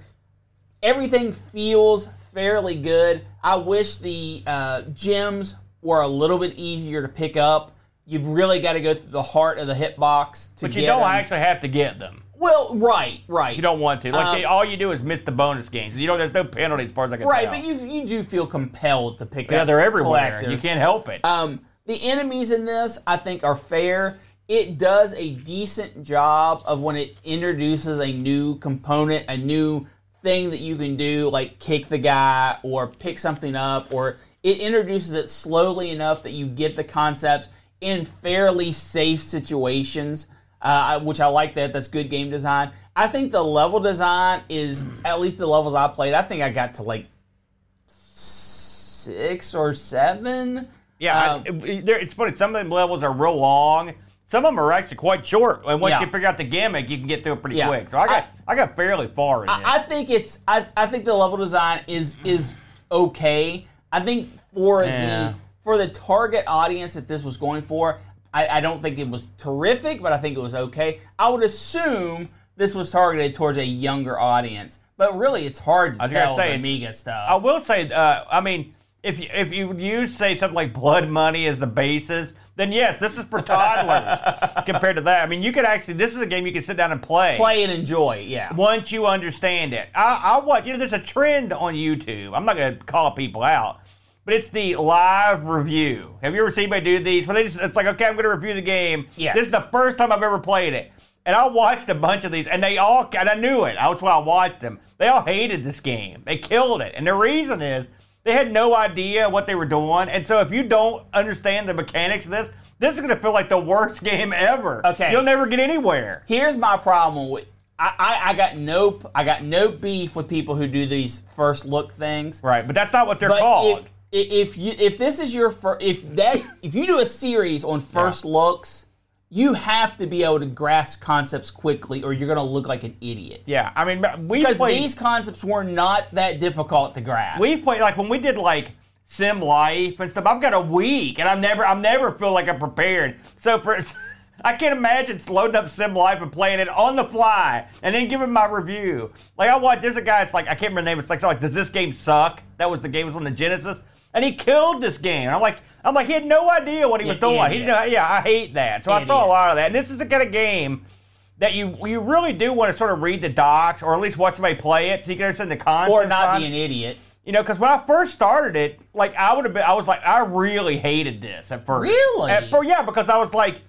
S2: everything feels fairly good. I wish the uh, gems were a little bit easier to pick up. You've really got to go through the heart of the hitbox to
S1: But you
S2: get
S1: don't
S2: them.
S1: actually have to get them.
S2: well, right, right.
S1: You don't want to. Like
S2: Um,
S1: they, all you do is miss the bonus games. You know, there's no penalties as far as I can
S2: right,
S1: tell.
S2: but you you do feel compelled to pick
S1: yeah,
S2: up.
S1: they're everywhere.
S2: collectors.
S1: You can't help it.
S2: Um, the enemies in this, I think, are fair. It does a decent job of when it introduces a new component, a new thing that you can do, like kick the guy or pick something up, or it introduces it slowly enough that you get the concepts in fairly safe situations. Uh, which I like that. That's good game design. I think the level design is at least the levels I played. I think I got to like six or seven.
S1: Yeah,
S2: um,
S1: I, it- it's funny. Some of them levels are real long. Some of them are actually quite short. And once
S2: Yeah.
S1: you figure out the gimmick, you can get through it pretty
S2: Yeah.
S1: quick. So I got I, got fairly far in it.
S2: I think it's I, I think the level design is is okay. I think for
S1: Yeah.
S2: the for the target audience that this was going for, I, I don't think it was terrific, but I think it was okay. I would assume this was targeted towards a younger audience, but really it's hard to
S1: was gonna
S2: tell
S1: say,
S2: the Amiga stuff.
S1: I will say, uh, I mean, if you, if you use say something like blood money as the basis, then yes, this is for toddlers (laughs) compared to that. I mean, you could actually, this is a game you can sit down and play.
S2: Play and enjoy. Yeah.
S1: Once you understand it. I, I watch, you know, there's a trend on YouTube. I'm not going to call people out, but it's the live review. Have you ever seen anybody do these? Where they just, it's like, okay, I'm going to review the game.
S2: Yes.
S1: This is the first time I've ever played it. And I watched a bunch of these, and they all, and I knew it. That's why I watched them. They all hated this game. They killed it. And the reason is they had no idea what they were doing. And so if you don't understand the mechanics of this, this is going to feel like the worst (laughs) game ever.
S2: Okay.
S1: You'll never get anywhere.
S2: Here's my problem with. I, I, I got no I got no beef with people who do these first look things.
S1: Right, but that's not what they're
S2: But
S1: called.
S2: if, if you if this is your first if that if you do a series on first looks, you have to be able to grasp concepts quickly, or you're going to look like an idiot.
S1: yeah, I mean, we
S2: Because
S1: played.
S2: these concepts were not that difficult to grasp.
S1: We've played like when we did like Sim Life and stuff. I've got a week, and I'm never, I'm never feel like I'm prepared. So for, (laughs) I can't imagine loading up Sim Life and playing it on the fly, and then giving my review. Like I watched, there's a guy. It's like I can't remember the name. It's like, so like, does this game suck? That was the game. It was on the Genesis, and he killed this game. I'm like, I'm like, he had no idea what he was
S2: Yeah,
S1: doing. He know, yeah, I hate that. So I saw a lot of that. And this is the kind of game that you you really do want to sort of read the docs or at least watch somebody play it so you can understand the concept.
S2: or not be an idiot.
S1: You know, because when I first started it, like I would have been, I was like, I really hated this at first.
S2: Really?
S1: At first, yeah, because I was like,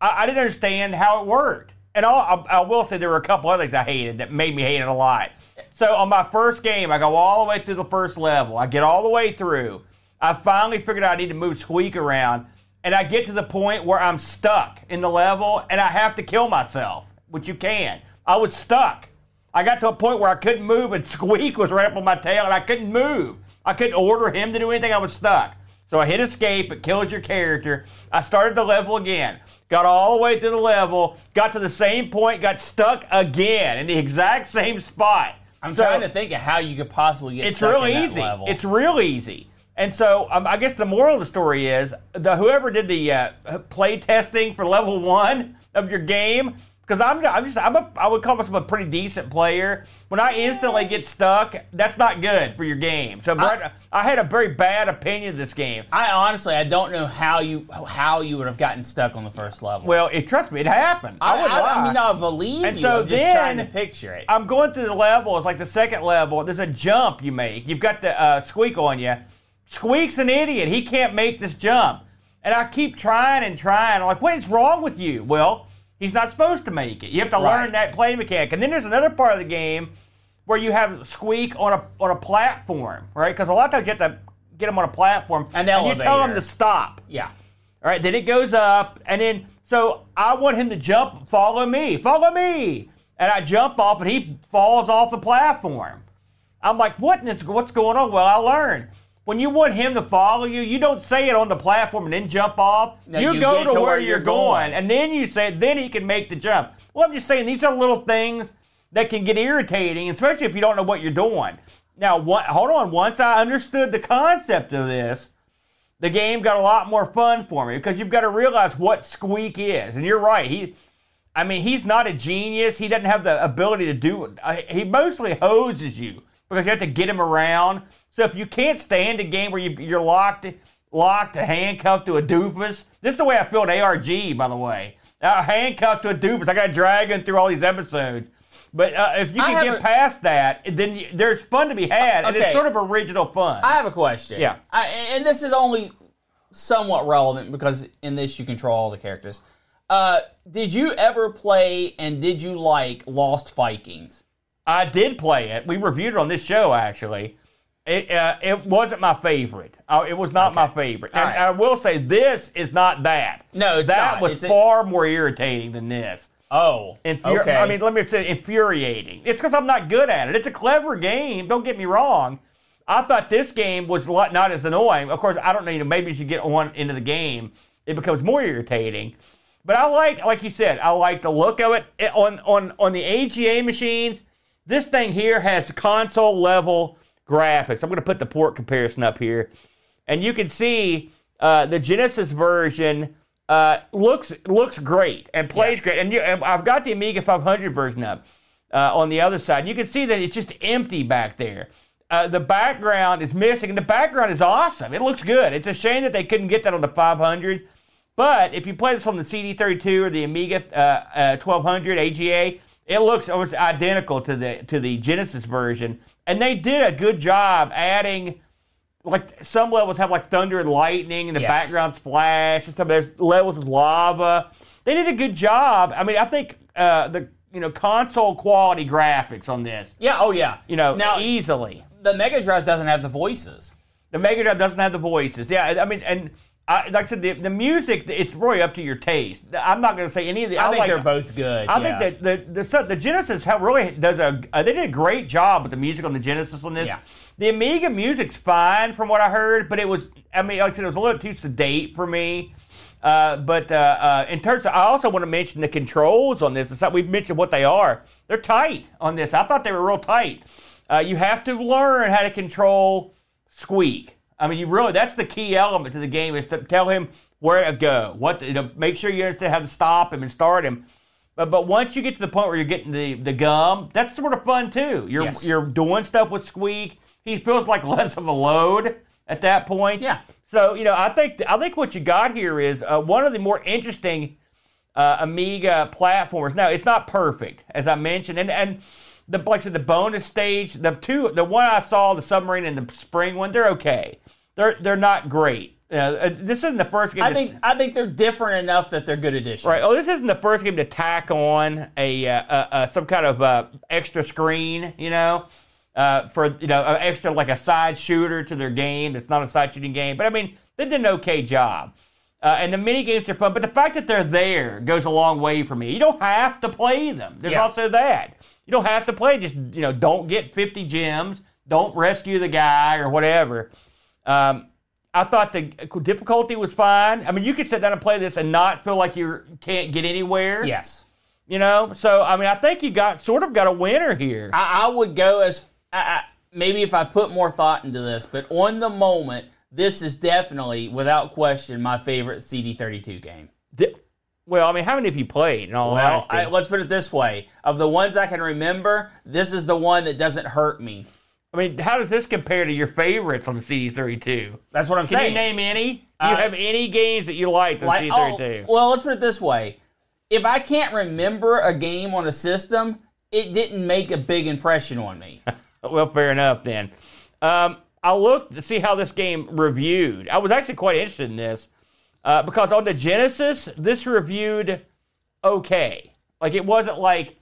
S1: I, I didn't understand how it worked. And all, I, I will say there were a couple other things I hated that made me hate it a lot. So on my first game, I go all the way through the first level. I get all the way through. I finally figured out I need to move Squeak around, and I get to the point where I'm stuck in the level, and I have to kill myself, which you can. I was stuck. I got to a point where I couldn't move, and (laughs) Squeak was right up on my tail, and I couldn't move. I couldn't order him to do anything. I was stuck. So I hit escape. It kills your character. I started the level again. Got all the way through the level. Got to the same point. Got stuck again in the (laughs) exact same spot.
S2: I'm
S1: So-
S2: trying to think of how you could possibly get
S1: it's
S2: stuck
S1: real easy.
S2: level.
S1: It's real easy. And so um, I guess the moral of the story is the whoever did the uh, play testing for level one of your game, because I'm, I'm just I'm a I would call myself a pretty decent player. When I instantly get stuck, that's not good for your game. So Brent, I, had a very bad opinion of this game.
S2: I honestly, I don't know how you how you would have gotten stuck on the first level.
S1: Well, it trust me, it happened. I,
S2: I,
S1: would
S2: I,
S1: lie.
S2: I mean, I believe
S1: And
S2: you.
S1: so
S2: I'm just
S1: then-
S2: trying to picture it.
S1: I'm going through the level. It's like the second level. There's a jump you make. You've got the uh, squeak on you. Squeak's an idiot. He can't make this jump. And I keep trying and trying. I'm like, what is wrong with you? Well, he's not supposed to make it. You have to
S2: Right.
S1: learn that play mechanic. And then there's another part of the game where you have Squeak on a on a platform, right? Because a lot of times you have to get him on a platform,
S2: An
S1: and you tell him to stop.
S2: yeah.
S1: All right, then it goes up, and then so I want him to jump, follow me, follow me, and I jump off, and he falls off the platform. I'm like, what? What's going on? Well, I learned when you want him to follow you, you don't say it on the platform and then jump off.
S2: No,
S1: you,
S2: you
S1: go to,
S2: to
S1: where, you're
S2: you're
S1: going,
S2: going.
S1: and then you say, then he can make the jump. Well, I'm just saying these are little things that can get irritating, especially if you don't know what you're doing. Now, what, hold on. Once I understood the concept of this, the game got a lot more fun for me because you've got to realize what Squeak is. And you're right. He, I mean, he's not a genius. He doesn't have the ability to do. Uh, he mostly hoses you because you have to get him around. So if you can't stand a game where you, you're locked, locked, handcuffed to a doofus, this is the way I feel at ARG, by the way. Uh, handcuffed to a doofus. I got dragging through all these episodes. But uh, if you can get
S2: a-
S1: past that, then you, there's fun to be had, and it's sort of original fun.
S2: I have a question.
S1: Yeah.
S2: I, and this is only somewhat relevant because in this you control all the characters. Uh, did you ever play and did you like Lost Vikings?
S1: I did play it. We reviewed it on this show actually. It uh, it wasn't my favorite. Uh, it was not my favorite. And
S2: right.
S1: I will say this is not that.
S2: No, it's
S1: that
S2: not.
S1: was
S2: It's a-
S1: far more irritating than this.
S2: Oh,
S1: Infuri-
S2: okay.
S1: I mean, let me say infuriating. It's because I'm not good at it. It's a clever game. Don't get me wrong. I thought this game was not as annoying. Of course, I don't know. You know, maybe as you get on into the game, it becomes more irritating. But I like, like you said, I like the look of it. It- on on on the AGA machines. This thing here has console level graphics. I'm going to put the port comparison up here, and you can see uh, the Genesis version uh, looks looks great and plays
S2: Yes.
S1: great. And, you, and I've got the Amiga 500 version up uh, on the other side. You can see that it's just empty back there. Uh, the background is missing, and the background is awesome. It looks good. It's a shame that they couldn't get that on the 500 But if you play this on the CD32 or the Amiga uh, uh, 1200 AGA, it looks almost identical to the to the Genesis version, and they did a good job adding. Like some levels have like thunder and lightning, and the
S2: Yes.
S1: background's flash, and some there's levels with lava. They did a good job. I mean, I think uh, the you know console quality graphics on this,
S2: Yeah. Oh yeah.
S1: you know,
S2: now
S1: easily.
S2: the Mega Drive doesn't have the voices.
S1: The Mega Drive doesn't have the voices. Yeah, I mean, and I, like I said, the, the music it's really up to your taste. I'm not going to say any of the.
S2: I, think
S1: like,
S2: they're both good.
S1: I
S2: yeah.
S1: think that the the so- the Genesis really does a uh, they did a great job with the music on the Genesis on this.
S2: Yeah.
S1: The Amiga music's fine from what I heard, but it was I mean like I said it was a little too sedate for me. Uh, but uh, uh, in terms of, I also want to mention the controls on this. It's not, we've mentioned what they are. They're tight on this. I thought they were real tight. Uh, you have to learn how to control squeak. I mean, you really that's the key element to the game is to tell him where to go, what to, you know, make sure you understand how to stop him and start him. But but once you get to the point where you're getting the, the gum, that's sort of fun too. You're
S2: Yes.
S1: you're doing stuff with Squeak. He feels like (laughs) less of a load at that point.
S2: Yeah.
S1: So you know, I think I think what you got here is uh, one of the more interesting uh, Amiga platformers. Now it's not perfect, as I mentioned, and and the like I said, the bonus stage, the two, the one I saw, the submarine and the spring one, they're okay. They're they're not great. Uh, uh, this isn't the first game.
S2: I
S1: to-
S2: think I think they're different enough that they're good additions.
S1: Right. Oh, this isn't the first game to tack on a, uh, uh, uh, some kind of uh, extra screen, you know, uh, for you know, extra like a side shooter to their game. It's not a side shooting game, but I mean, they did an okay job. Uh, and the mini games are fun, but the fact that they're there goes a long way for me. You don't have to play them. There's
S2: Yeah.
S1: also that. You don't have to play. Just you know, don't get 50 gems. Don't rescue the guy or whatever. Um, I thought the difficulty was fine. I mean, you could sit down and play this and not feel like you can't get anywhere.
S2: Yes.
S1: You know, so I mean, I think you got sort of got a winner here.
S2: I, I would go as I, I, maybe if I put more thought into this, but on the moment, this is definitely, without question, my favorite CD32 game.
S1: Di- well, I mean, how many have you played? All
S2: Well, I, let's put it this way: of the ones I can remember, this is the one that doesn't hurt me.
S1: I mean, how does this compare to your favorites on the CD32?
S2: That's what I'm
S1: Can
S2: saying.
S1: you name any? Do you
S2: Uh,
S1: have any games that you liked on
S2: Like,
S1: CD32?
S2: oh, well, let's put it this way: if I can't remember a game on a system, it didn't make a big impression on me. (laughs)
S1: Well, fair enough then. Um, I looked to see how this game reviewed. I was actually quite interested in this uh, because on the Genesis, this reviewed okay. Like it wasn't like,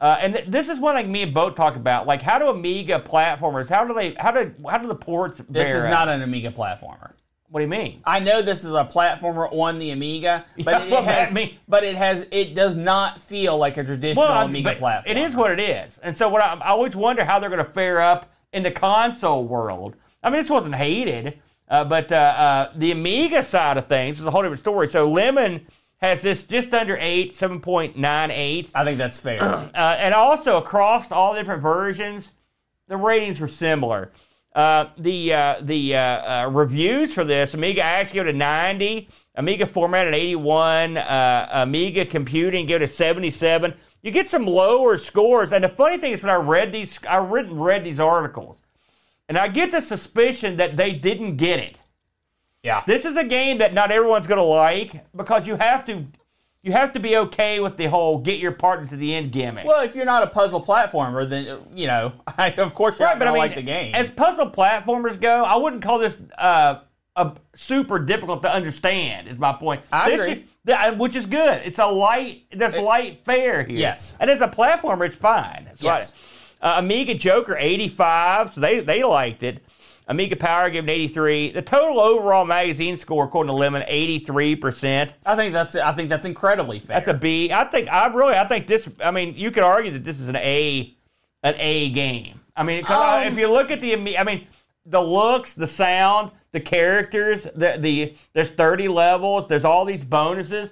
S1: uh, and th- this is one like me and Boat talk about. Like, how do Amiga platformers? How do they? How do? How do the ports?
S2: This is
S1: up?
S2: not an Amiga platformer.
S1: What do you mean?
S2: I know this is a platformer on the Amiga, (laughs) but
S1: Yeah,
S2: it
S1: well,
S2: has, but it has, it does not feel like a traditional
S1: I-
S2: Amiga platform.
S1: It is what it is, and so what I, I always wonder how they're going to fare up in the console world. I mean, this wasn't hated, uh, but uh, uh, the Amiga side of things is a whole different story. So Lemon has this just under eight, seven point nine eight,
S2: I think that's fair. (clears throat)
S1: uh, and also across all the different versions, the ratings were similar. Uh, the uh, the uh, uh, reviews for this Amiga actually go to 90, Amiga format at 81, uh, Amiga computing go to 77. You get some lower scores, and the funny thing is when I read these, I read read these articles, and I get the suspicion that they didn't get it.
S2: yeah.
S1: This is a game that not everyone's going to like because you have to you have to be okay with the whole get your partner to the end gimmick.
S2: Well, if you're not a puzzle platformer, then you know, (laughs) I, of course you're
S1: Right,
S2: not gonna
S1: mean,
S2: like the game.
S1: as puzzle platformers go, I wouldn't call this uh, a super difficult to understand. Is my point.
S2: I
S1: This
S2: agree.
S1: is- which is good. It's a light. There's light fare here.
S2: Yes.
S1: and as a platformer, it's fine.
S2: Yes.
S1: right. Uh, Amiga Joker 85, so they they liked it. Amiga Power gave it 83. The total overall magazine score, according to Lemon, 83 percent.
S2: I think that's I think that's incredibly fair.
S1: That's a B. I think I really I think this. I mean, you could argue that this is an A, an A game. I mean, uh,
S2: Um,
S1: if you look at the, I mean, the looks, the sound, the characters, the the there's 30 levels. There's all these bonuses.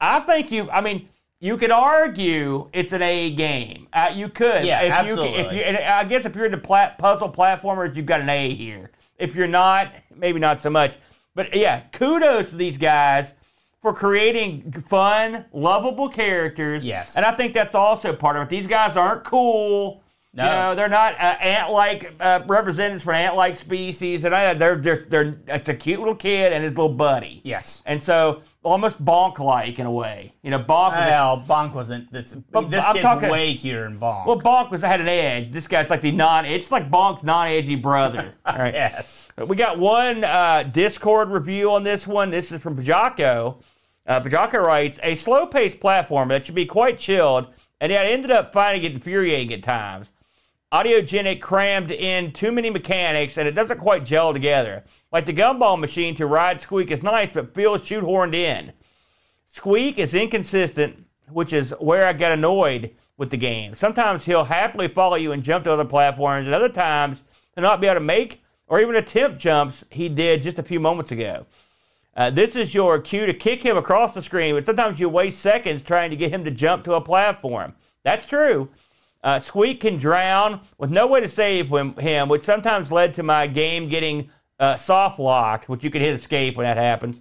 S1: I think you. I mean. You could argue it's an A game. Uh, you could.
S2: Yeah,
S1: if You, if
S2: absolutely.
S1: you, and I guess if you're into plat, puzzle platformers, you've got an A here. If you're not, maybe not so much. But yeah, kudos to these guys for creating fun, lovable characters.
S2: Yes.
S1: And I think that's also part of it. These guys aren't cool.
S2: No.
S1: You know, they're not uh, ant-like uh, representatives for ant-like species, and I, they're, they're they're it's a cute little kid and his little buddy.
S2: Yes.
S1: And so almost Bonk-like in a way. You know, Bonk.
S2: Well, Bonk wasn't. This, this
S1: I'm
S2: kid's
S1: talking-
S2: way cuter than Bonk.
S1: well, Bonk was had an edge. This guy's like the non. It's like Bonk's non-edgy brother. (laughs) Right.
S2: yes.
S1: We got one uh, Discord review on this one. This is from Pajako. Uh, Pajako writes, a slow-paced platform that should be quite chilled, and yet I ended up finding it infuriating at times. Audiogenic crammed in too many mechanics, and it doesn't quite gel together. Like the gumball machine to ride Squeak is nice, but feels shoehorned in. Squeak is inconsistent, which is where I got annoyed with the game. Sometimes he'll happily follow you and jump to other platforms, and other times he'll not be able to make or even attempt jumps he did just a few moments ago. Uh, this is your cue to kick him across the screen, but sometimes you waste seconds trying to get him to jump to a platform. That's true. Uh, Squeak can drown with no way to save him, which sometimes led to my game getting uh, soft locked, which you can hit escape when that happens.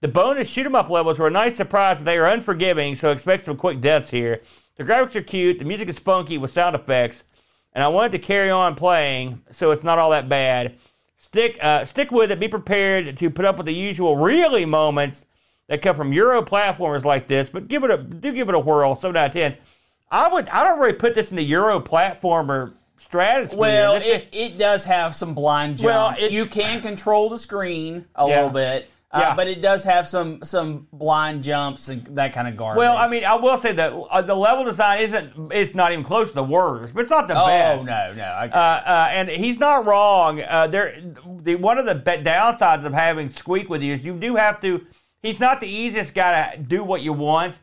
S1: The bonus shoot 'em up levels were a nice surprise, but they are unforgiving, so expect some quick deaths here. The graphics are cute, the music is funky with sound effects, and I wanted to carry on playing, so it's not all that bad. Stick, uh, stick with it. Be prepared to put up with the usual really moments that come from Euro platformers like this, but give it a do give it a whirl. Seven out of ten. I would I don't really put this in the Euro platformer stratosphere.
S2: Well,
S1: This-
S2: it, it does have some blind
S1: Well,
S2: jumps.
S1: it-
S2: you can control the screen a
S1: Yeah.
S2: little bit, uh,
S1: Yeah.
S2: but it does have some some blind jumps and that kind of garbage.
S1: Well, I mean, I will say that uh, the level design isn't. It's not even close to the worst, but it's not the
S2: oh
S1: best.
S2: no, no, I,
S1: Uh, uh, and he's not wrong. Uh, there, the one of the downsides of having Squeak with you is you do have to. He's not the easiest guy to do what you want.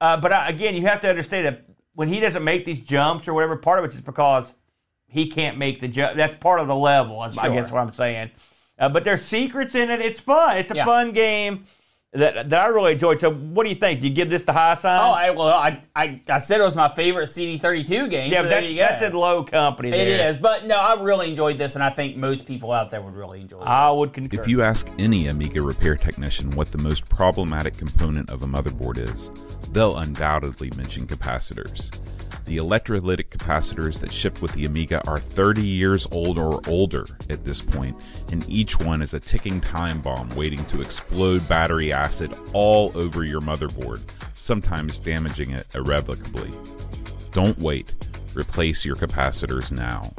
S1: Uh, but uh, again, you have to understand that when he doesn't make these jumps or whatever, part of it's just because he can't make the jump. That's part of the level. is I guess what I'm saying. Uh, but there's secrets in it. It's fun. It's a
S2: Yeah.
S1: fun game that that I really enjoyed. So, what do you think? Do you give this the high sign?
S2: oh, I well, I, I I said it was my favorite CD32 game.
S1: yeah,
S2: so there
S1: that's
S2: you go.
S1: that's in low company.
S2: It
S1: there.
S2: is, but no, I really enjoyed this, and I think most people out there would really enjoy it.
S1: I would concur.
S3: If you ask any Amiga repair technician what the most problematic component of a motherboard is, they'll undoubtedly mention capacitors. The electrolytic capacitors that shipped with the Amiga are 30 years old or older at this point, and each one is a ticking time bomb waiting to explode battery acid all over your motherboard, sometimes damaging it irrevocably. Don't wait. Replace your capacitors now.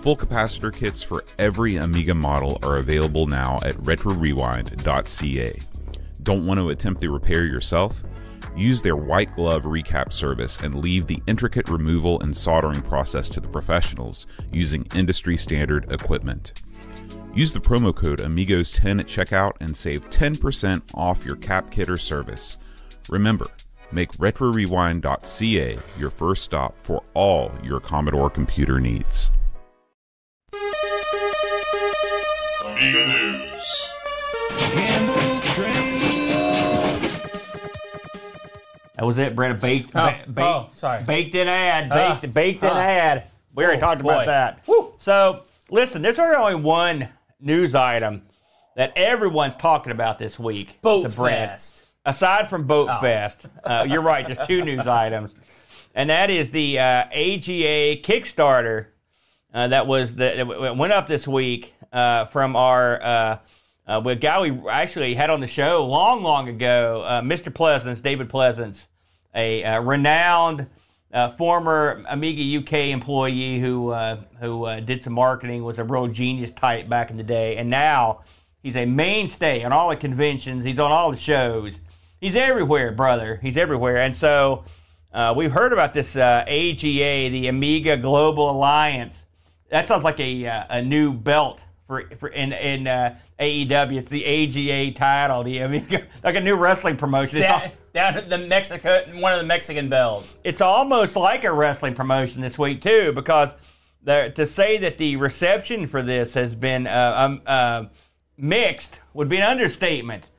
S3: Full capacitor kits for every Amiga model are available now at retrorewind.ca. Don't want to attempt the repair yourself? Use their white glove recap service and leave the intricate removal and soldering process to the professionals using industry standard equipment. Use the promo code AMIGOS10 at checkout and save 10% off your cap kit or service. Remember, make retrorewind.ca your first stop for all your Commodore computer needs.
S1: That was it, Brent. Baked,
S2: Oh,
S1: ba- baked,
S2: oh, sorry.
S1: baked in ad,
S2: Ah,
S1: baked, baked in
S2: ah.
S1: ad. We already
S2: Oh,
S1: talked about that.
S2: Woo.
S1: So, listen, there's only one news item that everyone's talking about this week.
S2: Boat. Fest.
S1: Aside from Boat
S2: Oh.
S1: Fest, uh, you're right. There's two news (laughs) items, and that is the uh, AGA Kickstarter uh, that was the, that went up this week uh, from our uh, uh, a guy we actually had on the show long, long ago, uh, Mr. Pleasance, David Pleasance, a uh, renowned uh, former Amiga UK employee who uh, who uh, did some marketing, was a real genius type back in the day, and now he's a mainstay on all the conventions. He's on all the shows. He's everywhere, brother. He's everywhere, and so. Uh, we've heard about this uh, AGA, the Amiga Global Alliance. That sounds like a uh, a new belt for for in in uh, AEW. It's the AGA title, the Amiga, (laughs) like a new wrestling promotion.
S2: Down, at the Mexico, one of the Mexican bells.
S1: it's almost like a wrestling promotion this week too, because to say that the reception for this has been uh, um, uh, mixed would be an understatement.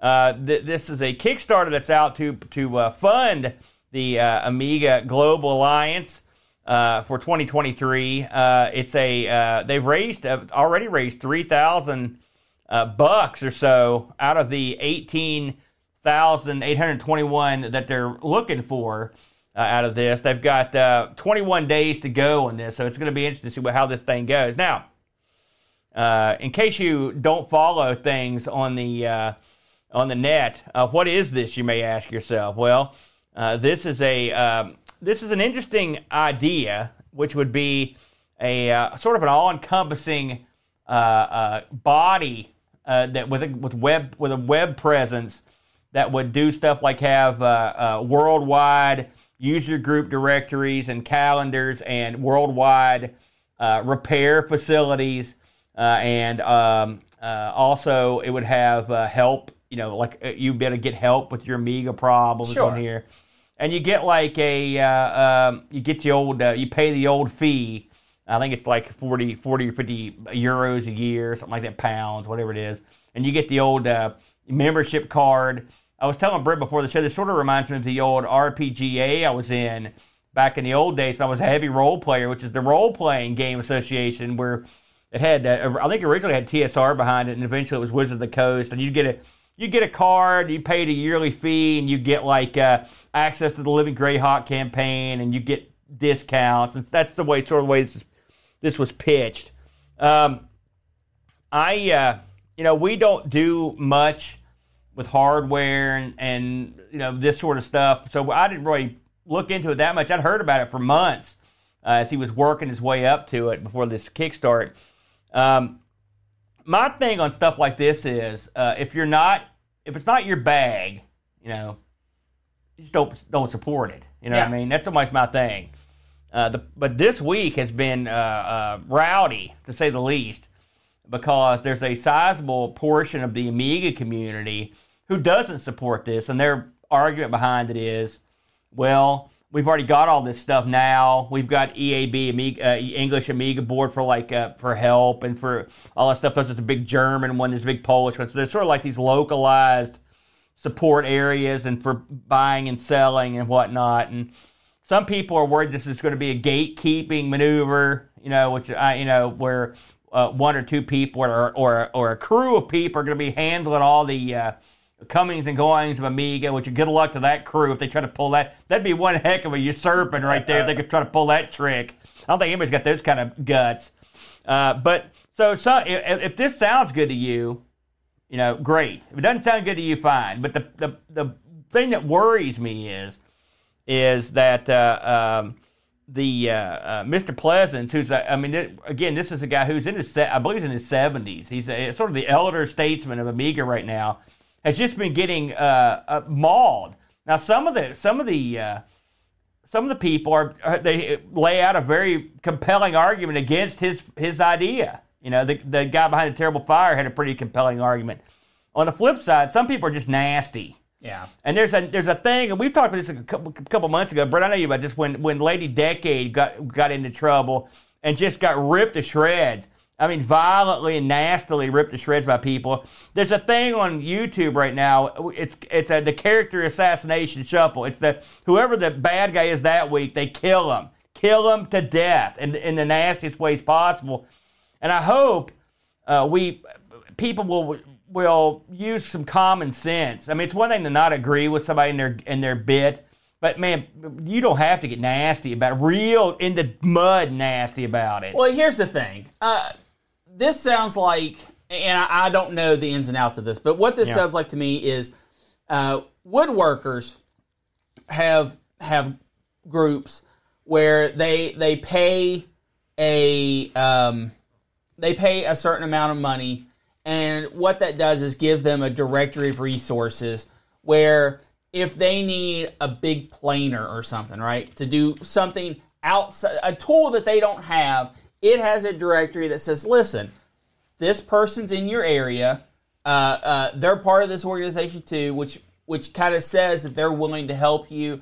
S1: Uh, th- this is a Kickstarter that's out to to uh, fund the uh, Amiga Global Alliance uh, for 2023. Uh, it's a they've raised already raised three thousand bucks or so out of the eighteen thousand eight hundred twenty-one that they're looking for. Uh, out of this. They've got uh, 21 days to go on this, so it's going to be interesting to see what, how this thing goes. Now, uh, in case you don't follow things on the uh, on the net, uh, what is this? You may ask yourself. Well, uh, this is a um, this is an interesting idea, which would be a sort of an all-encompassing body that with a, with web with a web presence that would do stuff like have uh, uh, worldwide user group directories and calendars and worldwide uh, repair facilities uh, and um, uh, also it would have uh, help you know like you better get help with your amiga problems
S2: Sure.
S1: on here. And you get like a uh, um, you get the old uh, you pay the old fee. I think it's like 40 40 or 50 euros a year something like that pounds whatever it is. And you get the old uh, membership card i was telling brent before the show this sort of reminds me of the old rpga i was in back in the old days i was a heavy role player which is the role playing game association where it had uh, i think originally had tsr behind it and eventually it was wizard of the coast and you get a you get a card, you paid a yearly fee, and you get like uh, access to the Living Greyhawk campaign, and you get discounts, and that's the way, sort of the way this, this was pitched. Um, I, uh, you know, we don't do much with hardware and, and you know this sort of stuff, so I didn't really look into it that much. I'd heard about it for months uh, as he was working his way up to it before this kickstart. Um, my thing on stuff like this is uh, if you're not if it's not your bag, you know, just don't don't support it. You know what I mean? That's so much my thing. Uh, the, but this week has been uh, uh, rowdy to say the least because there's a sizable portion of the Amiga community who doesn't support this, and their argument behind it is, well, we've already got all this stuff now. We've got EAB Amiga, uh, English Amiga board for like uh, for help and for all that stuff. There's a big German one, there's a big Polish one. So there's sort of like these localized support areas and for buying and selling and whatnot. And some people are worried this is going to be a gatekeeping maneuver, you know, which I, you know, where uh, one or two people or, or or a crew of people are going to be handling all the uh, comings and goings of Amiga. Which good luck to that crew if they try to pull that. That'd be one heck of a usurping right there if they could try to pull that trick. I don't think anybody's got those kind of guts. Uh, but so, so if, if this sounds good to you, you know, great. If it doesn't sound good to you, fine. But the the, the thing that worries me is is that uh, um, the uh, uh, Mr. Pleasance, who's uh, I mean, it, again, this is a guy who's in his I believe he's in his seventies. He's a, sort of the elder statesman of Amiga right now. Has just been getting uh, uh, mauled. Now, some of the some of the uh, some of the people are are- they lay out a very compelling argument against his his idea. You know, the the guy behind the terrible fire had a pretty compelling argument. On the flip side, some people are just nasty.
S2: Yeah.
S1: And there's a there's a thing, and we've talked about this a couple, couple months ago. Brent, I know you about this when when Lady Decade got got into trouble and just got ripped to shreds. I mean, violently and nastily ripped to shreds by people. There's a thing on YouTube right now. It's it's a, the character assassination shuffle. It's the whoever the bad guy is that week, they kill him, kill him to death in in the nastiest ways possible. And I hope uh, we people will will use some common sense. I mean, it's one thing to not agree with somebody in their in their bit, but man, you don't have to get nasty about it. Real in the mud, nasty about it.
S2: Well, here's the thing. Uh, this sounds like, and I, I don't know the ins and outs of this, but what this
S1: Yeah.
S2: sounds like to me is uh, woodworkers have have groups where they they pay a um, they pay a certain amount of money, and what that does is give them a directory of resources where if they need a big planer or something, right, to do something outside a tool that they don't have, it has a directory that says, listen, this person's in your area. Uh, uh, they're part of this organization too, which which kind of says that they're willing to help you.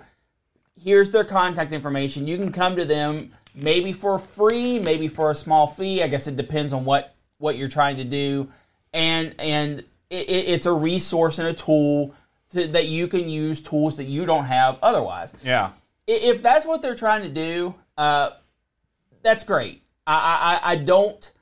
S2: Here's their contact information. You can come to them maybe for free, maybe for a small fee. I guess it depends on what what you're trying to do, and and it, it- it's a resource and a tool to, that you can use tools that you don't have otherwise
S1: yeah,
S2: if that's what they're trying to do, uh, that's great. I, I, I- don't,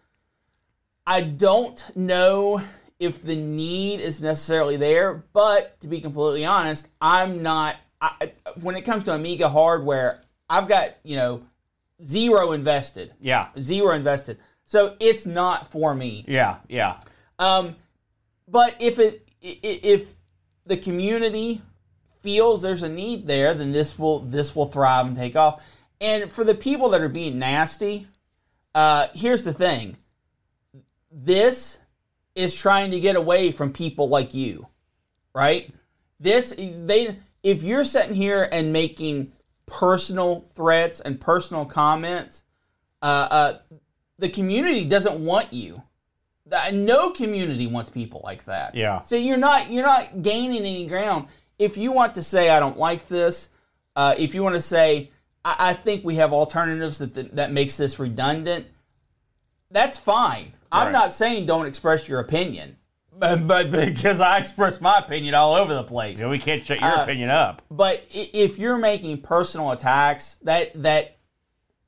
S2: I don't know if the need is necessarily there, but to be completely honest, I'm not I, when it comes to Amiga hardware, I've got you know zero invested,
S1: Yeah.
S2: zero invested. So it's not for me.
S1: Yeah. Yeah.
S2: Um, but if it if the community feels there's a need there, then this will this will thrive and take off. And for the people that are being nasty, uh, here's the thing: this is trying to get away from people like you, right? This they if you're sitting here and making personal threats and personal comments, uh, uh, the community doesn't want you. The- No community wants people like that.
S1: Yeah.
S2: So you're not you're not gaining any ground. If you want to say I don't like this, uh, if you want to say I, I think we have alternatives that, that that makes this redundant, that's fine. I'm not saying don't express your opinion, but, but because I express my opinion all over the place.
S1: Yeah, we can't shut your
S2: Uh,
S1: opinion up.
S2: But if you're making personal attacks, that that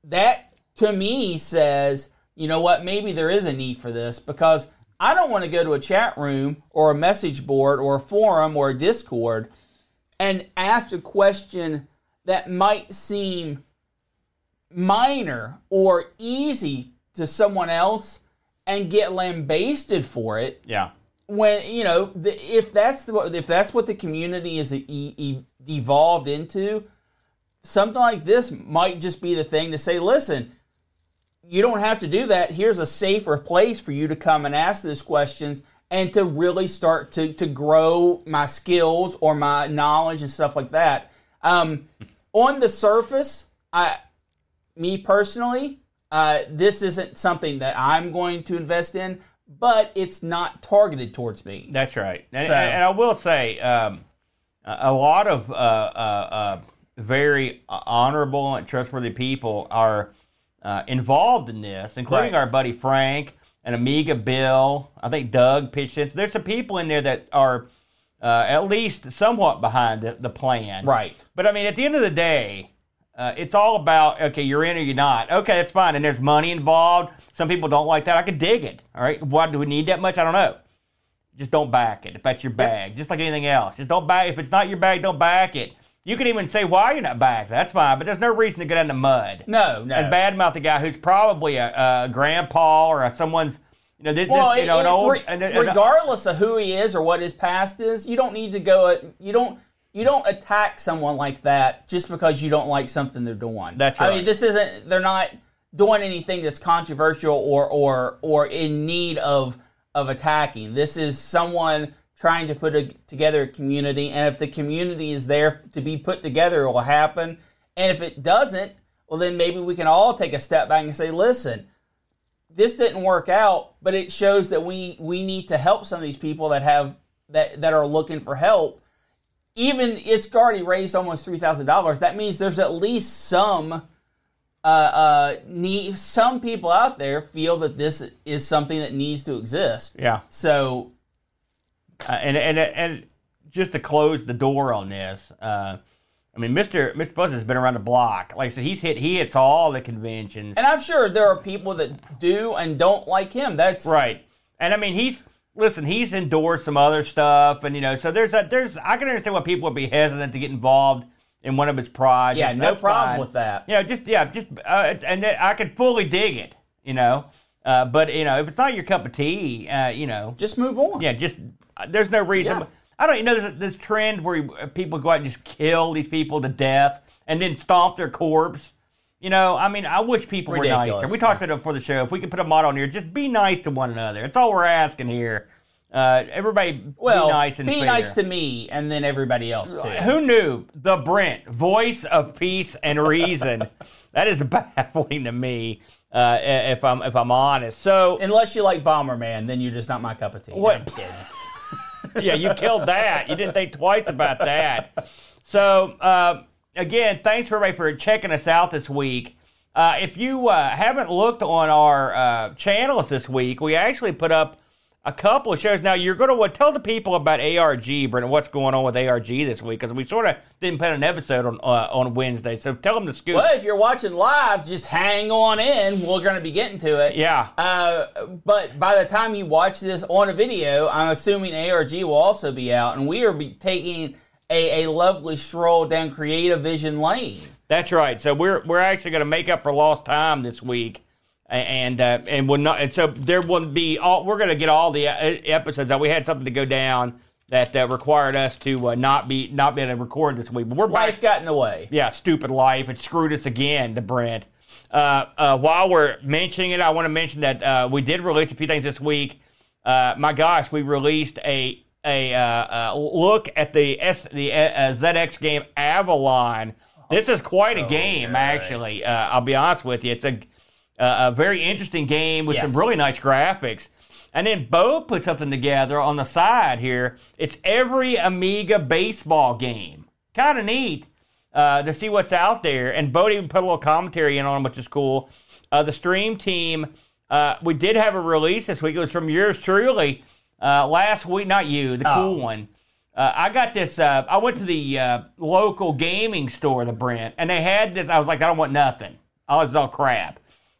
S2: that to me says, you know what, maybe there is a need for this because I don't want to go to a chat room or a message board or a forum or a Discord and ask a question that might seem minor or easy to someone else and get lambasted for it.
S1: Yeah.
S2: when you know the, if that's the if that's what the community is e- e- devolved into something like this might just be the thing to say listen you don't have to do that. Here's a safer place for you to come and ask those questions and to really start to to grow my skills or my knowledge and stuff like that. Um, on the surface i me personally, uh, this isn't something that I'm going to invest in, but it's not targeted towards me.
S1: That's right. And,
S2: So-
S1: and I will say, um, a lot of uh, uh, uh, very honorable and trustworthy people are uh, involved in this, including
S2: Right.
S1: our buddy Frank and Amiga Bill. I think Doug pitched in. So there's some people in there that are uh, at least somewhat behind the, the plan.
S2: Right.
S1: But I mean, at the end of the day, uh, it's all about okay, you're in or you're not. Okay, that's fine. And there's money involved. Some people don't like that. I could dig it. All right. Why do we need that much? I don't know. Just don't back it if that's your bag. Just like anything else. Just don't back. If it's not your bag, don't back it. You can even say why you're not back. That's fine. But there's no reason to get in the mud
S2: No, no.
S1: and badmouth the guy who's probably a, a grandpa or a, someone's. You know, this,
S2: well,
S1: this, you know,
S2: it-
S1: an old.
S2: re-
S1: and- and-
S2: regardless of who he is or what his past is, you don't need to go. You don't. You don't attack someone like that just because you don't like something they're doing.
S1: That's
S2: I mean, this isn't. They're not doing anything that's controversial or or or in need of of attacking. This is someone trying to put a, together a community, and if the community is there to be put together, it will happen. And if it doesn't, well, then maybe we can all take a step back and say, listen, this didn't work out, but it shows that we we need to help some of these people that have that that are looking for help. Even it's already raised almost three thousand dollars. That means there's at least some uh, uh, need. Some people out there feel that this is something that needs to exist.
S1: yeah.
S2: So
S1: Uh, and and and just to close the door on this, uh, I mean, Mister Mister Buzz has been around the block. Like I said, he's hit he hits all the conventions.
S2: And I'm sure there are people that do and don't like him. That's
S1: Right. And I mean, he's listen. He's endorsed some other stuff, and you know, so there's a there's I can understand why people would be hesitant to get involved in one of his projects.
S2: Yeah, no
S1: That's
S2: problem
S1: fine.
S2: with that.
S1: You know, just yeah, just uh, and I could fully dig it. You know, uh, but you know, if it's not your cup of tea, uh, you know,
S2: Just move on.
S1: yeah, just uh, there's no reason.
S2: Yeah.
S1: I don't you know there's this trend where people go out and just kill these people to death and then stomp their corpse. You know, I mean, I wish people were
S2: Ridiculous,
S1: nicer. We talked
S2: yeah.
S1: about it before the show. If we could put a motto on here, just be nice to one another. That's all we're asking here. Uh, everybody,
S2: Well,
S1: be nice and
S2: be
S1: fair.
S2: nice to me and then everybody else too.
S1: Who knew the Brent, voice of peace and reason? (laughs) that is (laughs) baffling to me. Uh, if I'm if I'm honest. So
S2: Unless you like Bomberman, then you're just not my cup of tea.
S1: What?
S2: I'm kidding. (laughs)
S1: yeah, you killed that. You didn't think twice about that. So, uh, again, thanks for everybody for checking us out this week. Uh, if you uh, haven't looked on our uh, channels this week, we actually put up a couple of shows. Now, you're going to tell the people about ARG, Brent, what's going on with ARG this week, because we sort of didn't put an episode on uh, on Wednesday. So tell them the scoop.
S2: Well, if you're watching live, just hang on in. We're going to be getting to it.
S1: Yeah.
S2: Uh, but by the time you watch this on a video, I'm assuming ARG will also be out, and we are be taking a, a lovely stroll down CreatiVision Lane.
S1: That's right. So we're we're actually going to make up for lost time this week, and uh, and we're not. And so there will be all. We're going to get all the uh, episodes out. We had something to go down that uh, required us to uh, not be not be able to record this week. But we're back.
S2: Life got in the way.
S1: Yeah, stupid life. It screwed us again, The Brent. Uh, uh, while we're mentioning it, I want to mention that uh, we did release a few things this week. Uh, my gosh, we released a a uh, uh, look at the S the uh, ZX game Avalon. This is quite a game,
S2: good.
S1: actually. Uh, I'll be honest with you. It's a a very interesting game with
S2: Yes.
S1: some really nice graphics. And then Bo put something together on the side here. It's every Amiga baseball game. Kind of neat uh, to see what's out there. And Bo even put a little commentary in on them, which is cool. Uh, the stream team, uh, we did have a release this week. It was from yours truly uh, last week. Not you, the cool
S2: Oh.
S1: one. Uh, I got this. Uh, I went to the uh, local gaming store, the Brent, and they had this. I was like, I don't want nothing. I was all crap.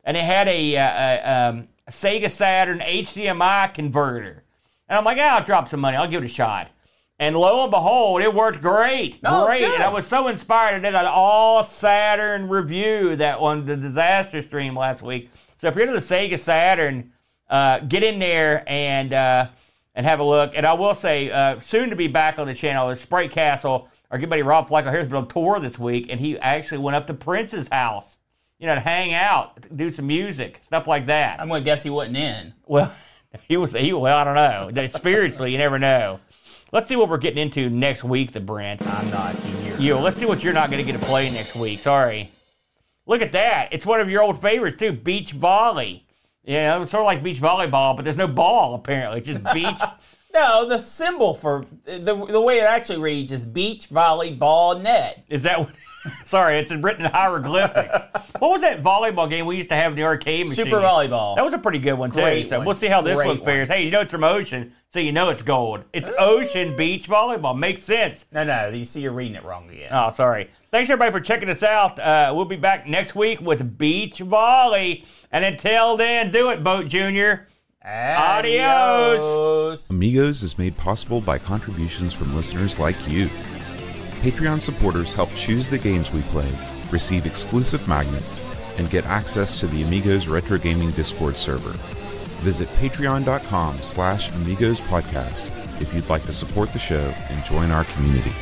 S1: And it had a, uh, a, um, a Sega Saturn HDMI converter. And I'm like, ah, I'll drop some money. I'll give it a shot. And lo and behold, it worked great.
S2: Oh, it's
S1: great. And I was so inspired. I did an all Saturn review that on the disaster stream last week. So if you're into the Sega Saturn, uh, get in there and uh, and have a look. And I will say, uh, soon to be back on the channel is Sprite Castle. Our good buddy Rob Flacco here's been on tour this week, and he actually went up to Prince's house, you know, to hang out, do some music, stuff like that.
S2: I'm going to guess he wasn't in.
S1: Well, (laughs) he was. He well, I don't know. Spiritually, you never know. Let's see what we're getting into next week, the Brent.
S2: I'm not here.
S1: You. Let's see what you're not going to get to play next week. Sorry. Look at that. It's one of your old favorites too. Beach volley. Yeah, it's sort of like beach volleyball, but there's no ball apparently. It's just (laughs) beach.
S2: No, the symbol for the the way it actually reads is beach volleyball net.
S1: Is that what? Sorry, it's written in hieroglyphics. what was that volleyball game we used to have in the arcade machine?
S2: Super volleyball.
S1: That was a pretty good one too.
S2: Great
S1: so
S2: one.
S1: we'll see how this
S2: Great
S1: one fares. Hey, you know it's from ocean, so you know it's gold. It's ocean beach volleyball. Makes sense.
S2: no, no, you see, you're reading it wrong again.
S1: Oh, sorry. Thanks everybody for checking us out. Uh, we'll be back next week with beach volley. And until then, do it, Boat Junior. Adios.
S3: Amigos is made possible by contributions from listeners like you. Patreon supporters help choose the games we play, receive exclusive magnets, and get access to the Amigos Retro Gaming Discord server. Visit patreon.com slash Amigos Podcast if you'd like to support the show and join our community.